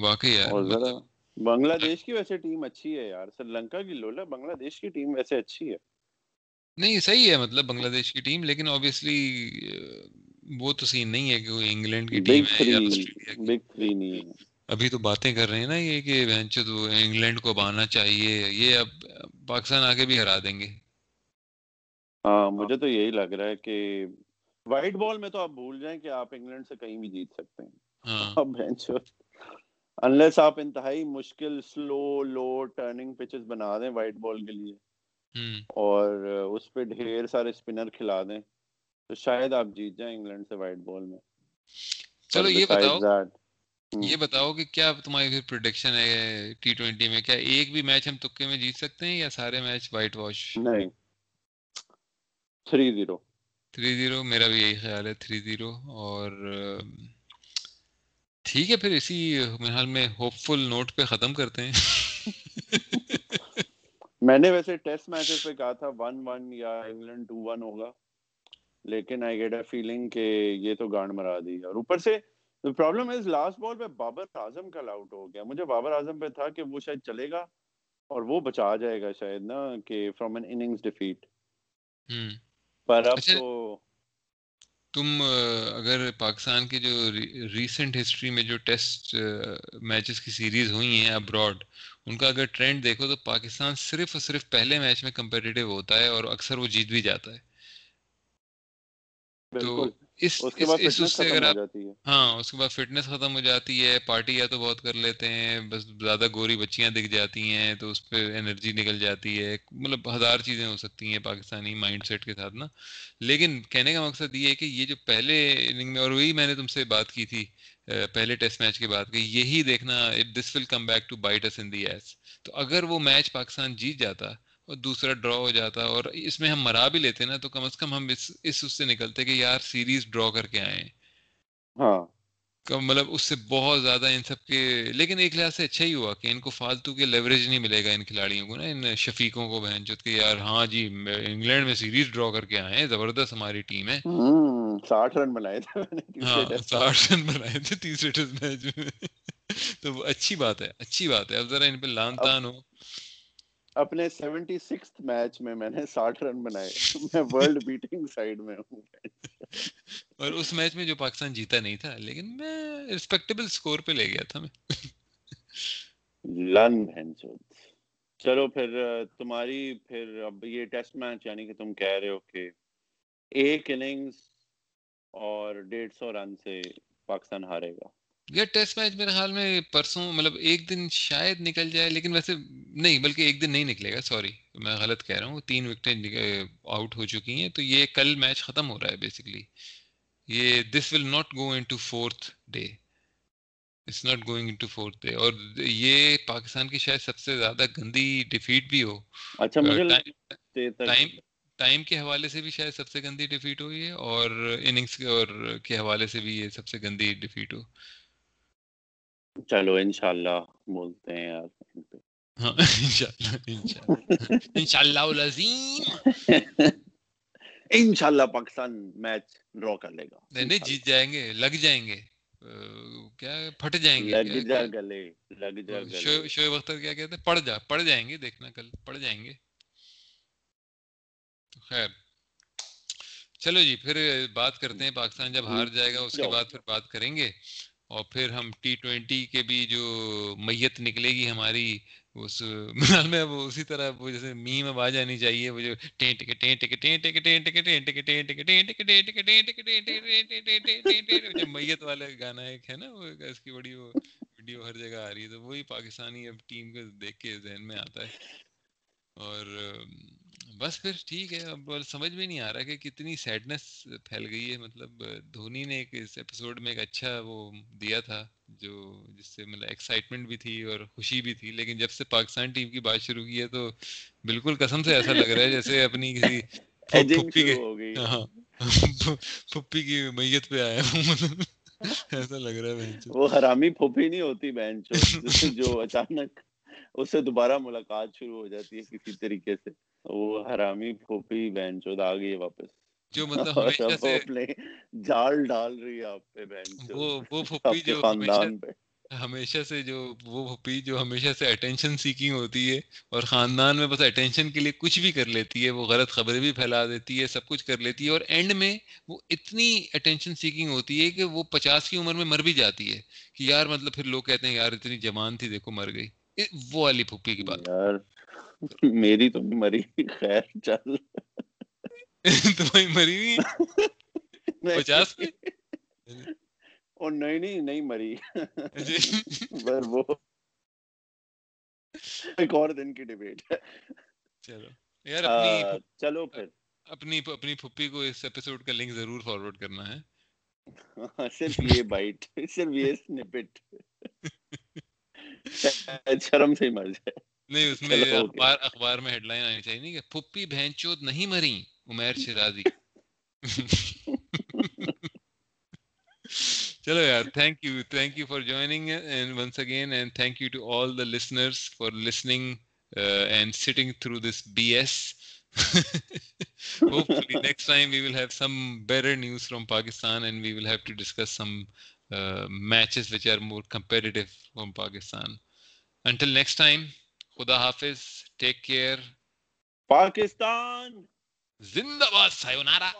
واقعی اور ذرا بنگلہ دیش کی ویسے ٹیم اچھی ہے یار سری لنکا کی لولا بنگلہ دیش کی ٹیم ویسے اچھی ہے۔ نہیں صحیح ہے مطلب بنگلہ دیش کی ٹیم لیکن اوبیسلی وہ تو سین نہیں ہے کہ وہ انگلینڈ کی ٹیم ہے یا بگ نہیں ہے۔ ابھی تو باتیں کر رہے ہیں نا یہ کہ تو انگلینڈ کو بانا چاہیے یہ اب پاکستان آگے بھی ہرا دیں گے۔ ہاں مجھے تو یہی لگ رہا ہے کہ وائٹ بال میں تو آپ بھول جائیں کہ آپ انگلینڈ سے کہیں بھی جیت سکتے ہیں۔ ہاں۔ انلیس آپ انتہائی مشکل سلو لو ٹرننگ پچز بنا دیں وائٹ بال کے لیے۔ اور اس پہ ڈھیر سارے اسپنر کھلا دیں تو شاید آپ جیت جائیں انگلینڈ سے وائٹ بال میں۔ چلو یہ بتاؤ یہ بتاؤ کہ کیا تمہاری پروڈکشن ہے ٹی ٹوینٹی میں؟ کیا ایک بھی میچ ہم تکے میں جیت سکتے ہیں یا سارے میچ وائٹ واش؟ نہیں۔ Three zero. تھری زیرو میرا بھی یہی خیال ہے تھری زیرو۔ اور ٹھیک ہے پھر اسی حال میں ہوپ فل نوٹ پہ ختم کرتے ہیں۔ (laughs) میں نے ویسے ٹیسٹ میچز پہ کہا تھا ون ون یا انگلینڈ ٹو ون ہوگا۔ لیکن آئی گیٹ اے فیلنگ کہ یہ تو گانڈ مرا دی۔ اور اوپر سے پرابلم از لاسٹ بال پہ بابر اعظم کا آؤٹ ہو گیا۔ مجھے بابر اعظم پہ تھا کہ وہ شاید چلے گا اور وہ بچا جائے گا شاید نا کہ فرام این اننگز ڈیفیٹ پر اب اچھا، تو تم اگر پاکستان کی جو ریسنٹ ہسٹری میں جو ٹیسٹ میچز کی سیریز ہوئی ہیں ابراڈ ان کا اگر ٹرینڈ دیکھو تو پاکستان صرف اور صرف پہلے میچ میں کمپیٹیو ہوتا ہے اور اکثر وہ جیت بھی جاتا ہے۔ تو اس اس سے اگر آپ ہاں اس کے بعد فٹنس ختم ہو جاتی ہے پارٹی یا تو بہت کر لیتے ہیں بس زیادہ گوری بچیاں دکھ جاتی ہیں تو اس پہ انرجی نکل جاتی ہے۔ مطلب ہزار چیزیں ہو سکتی ہیں پاکستانی مائنڈ سیٹ کے ساتھ نا۔ لیکن کہنے کا مقصد یہ ہے کہ یہ جو پہلے اننگ میں اور وہی میں نے تم سے بات کی تھی پہلے ٹیسٹ میچ کے بعد کہ یہی دیکھنا this will come back to bite us in the ass تو اگر وہ میچ پاکستان جیت جاتا اور دوسرا ڈرا ہو جاتا اور اس میں ہم مرا بھی لیتے نا تو کم از کم ہم اس اس سے نکلتے کہ یار سیریز ڈرا کر کے آئے ہاں۔ مطلب اس سے بہت زیادہ ان سب کے لیکن ایک لحاظ سے اچھا ہی ہوا کہ ان کو فالتو کے لیوریج نہیں ملے گا ان کھلاڑیوں کو نا ان شفیقوں کو بہن چوت کہ یار ہاں جی انگلینڈ میں سیریز ڈرا کر کے آئے ہیں زبردست ہماری ٹیم ہے۔ ساٹھ رن بنائے تھے۔ (laughs) ہاں ساٹھ رن بنائے تھے تیسرے ٹیسٹ میچ میں۔ (laughs) تو اچھی بات ہے اچھی بات ہے۔ اب ذرا ان پہ لان تان ہو۔ اپنے سیونٹی سکس میچ میں میں نے ساٹھ رن بنائے۔ میں ورلڈ بیٹنگ سائڈ میں ہوں۔ اور اس میچ میں جو پاکستان جیتا نہیں تھا لیکن میں ریسپیکٹیبل سکور پہ لے گیا تھا میں۔ لن چلو پھر تمہاری پھر اب یہ ٹیسٹ میچ یعنی کہ تم کہہ رہے ہو کہ ایک اننگز اور ڈیڑھ سو رن سے پاکستان ہارے گا۔ یہ ٹیسٹ میچ میرے خیال میں پرسوں مطلب ایک دن شاید نکل جائے لیکن ویسے نہیں بلکہ ایک دن نہیں نکلے گا سوری میں غلط کہہ رہا ہوں تین وکٹیں آؤٹ ہو چکی ہیں تو یہ کل میچ ختم ہو رہا ہے بیسکلی یہ this will not go into fourth day it's not going to fourth day اور یہ پاکستان کی شاید سب سے زیادہ گندی ڈیفیٹ بھی ہو۔ اچھا ٹائم ٹائم کے حوالے سے بھی شاید سب سے گندی ڈیفیٹ ہوئی ہے اور اننگس اور کے حوالے سے بھی یہ سب سے گندی ڈیفیٹ ہو۔ چلو انشاءاللہ بولتے ہیں یار ہاں انشاءاللہ انشاءاللہ پاکستان میچ ڈرا کر لے گا نہیں جیت جائیں گے لگ جائیں گے کیا پھٹ جائیں گے لگ جا گلے لگ جا گلے شعیب اختر کیا کہتے ہیں پڑ جا پڑ جائیں گے دیکھنا کل پڑ جائیں گے خیر چلو جی پھر بات کرتے ہیں پاکستان جب ہار جائے گا اس کے بعد پھر بات کریں گے اور پھر ہم ٹی ٹوینٹی کے بھی جو میت نکلے گی ہماری اس میں وہ اسی طرح وہ جیسے میم آواز آنی چاہیے وہ جو میت والا گانا ایک ہے نا وہ اس کی بڑی وہ ویڈیو ہر جگہ آ رہی ہے تو وہی پاکستانی اب ٹیم کو دیکھ کے ذہن میں آتا ہے اور بس پھر ٹھیک ہے اب سمجھ میں نہیں آ رہا کہ کتنی سیڈنس پھیل گئی ہے۔ مطلب دھونی نے ایک اس ایپیسوڈ میں ایک اچھا وہ دیا تھا جو جس سے مطلب ایکسائٹمنٹ بھی تھی اور خوشی بھی تھی۔ لیکن جب سے پاکستان ٹیم کی بات شروع کی ہے تو بالکل قسم سے ایسا لگ رہا ہے جیسے اپنی کسی (laughs) پھپھی کے (laughs) ہاں کی میت پہ آیا ہوں۔ (laughs) ایسا لگ رہا ہے وہ حرامی پھپھی نہیں ہوتی بہن جو اچانک اس سے دوبارہ ملاقات شروع ہو جاتی ہے کسی طریقے سے۔ وہ حرامی بہن چود آ گئی واپس۔ جو مطلب (laughs) ہمیشہ سے جال ڈال رہی ہے آپ پہ بہن وہ وہ جو خاندان پہ۔ ہمیشہ سے جو وہ جو ہمیشہ سے اٹینشن سیکنگ ہوتی ہے اور خاندان میں بس اٹینشن کے لیے کچھ بھی کر لیتی ہے وہ غلط خبریں بھی پھیلا دیتی ہے سب کچھ کر لیتی ہے اور اینڈ میں وہ اتنی اٹینشن سیکنگ ہوتی ہے کہ وہ پچاس کی عمر میں مر بھی جاتی ہے کہ یار مطلب پھر لوگ کہتے ہیں یار اتنی جوان تھی دیکھو مر گئی۔ وہ والی پھوپھی کی بات۔ یار میری تو مری خیر چل۔ تمہاری مری ہوئی؟ پچاس پہ اور نہیں نہیں نہیں مری۔ پر وہ۔ ایک اور دن کی ڈیبیٹ۔ ہے چلو۔ یار اپنی چلو پھر۔ اپنی اپنی پھپھی کو اس ایپیسوڈ کا لنک ضرور فارورڈ کرنا ہے۔ صرف یہ بائٹ صرف یہ سنپٹ (laughs) شرم سے مر جائے۔ نہیں اس میں اخبار اخبار میں ہیڈ لائن آنی چاہیے۔ کہ پھپھی بہن چود نہیں مری عمیر شرازی (laughs) چلو یار thank you thank you for joining and once again and thank you to all the listeners for listening and sitting through this B S hopefully next time we will have some better news from pakistan and we will have to discuss some matches which are more comparative from Pakistan until next time خدا حافظ ٹیک کیئر پاکستان! زندہ باد سایونارا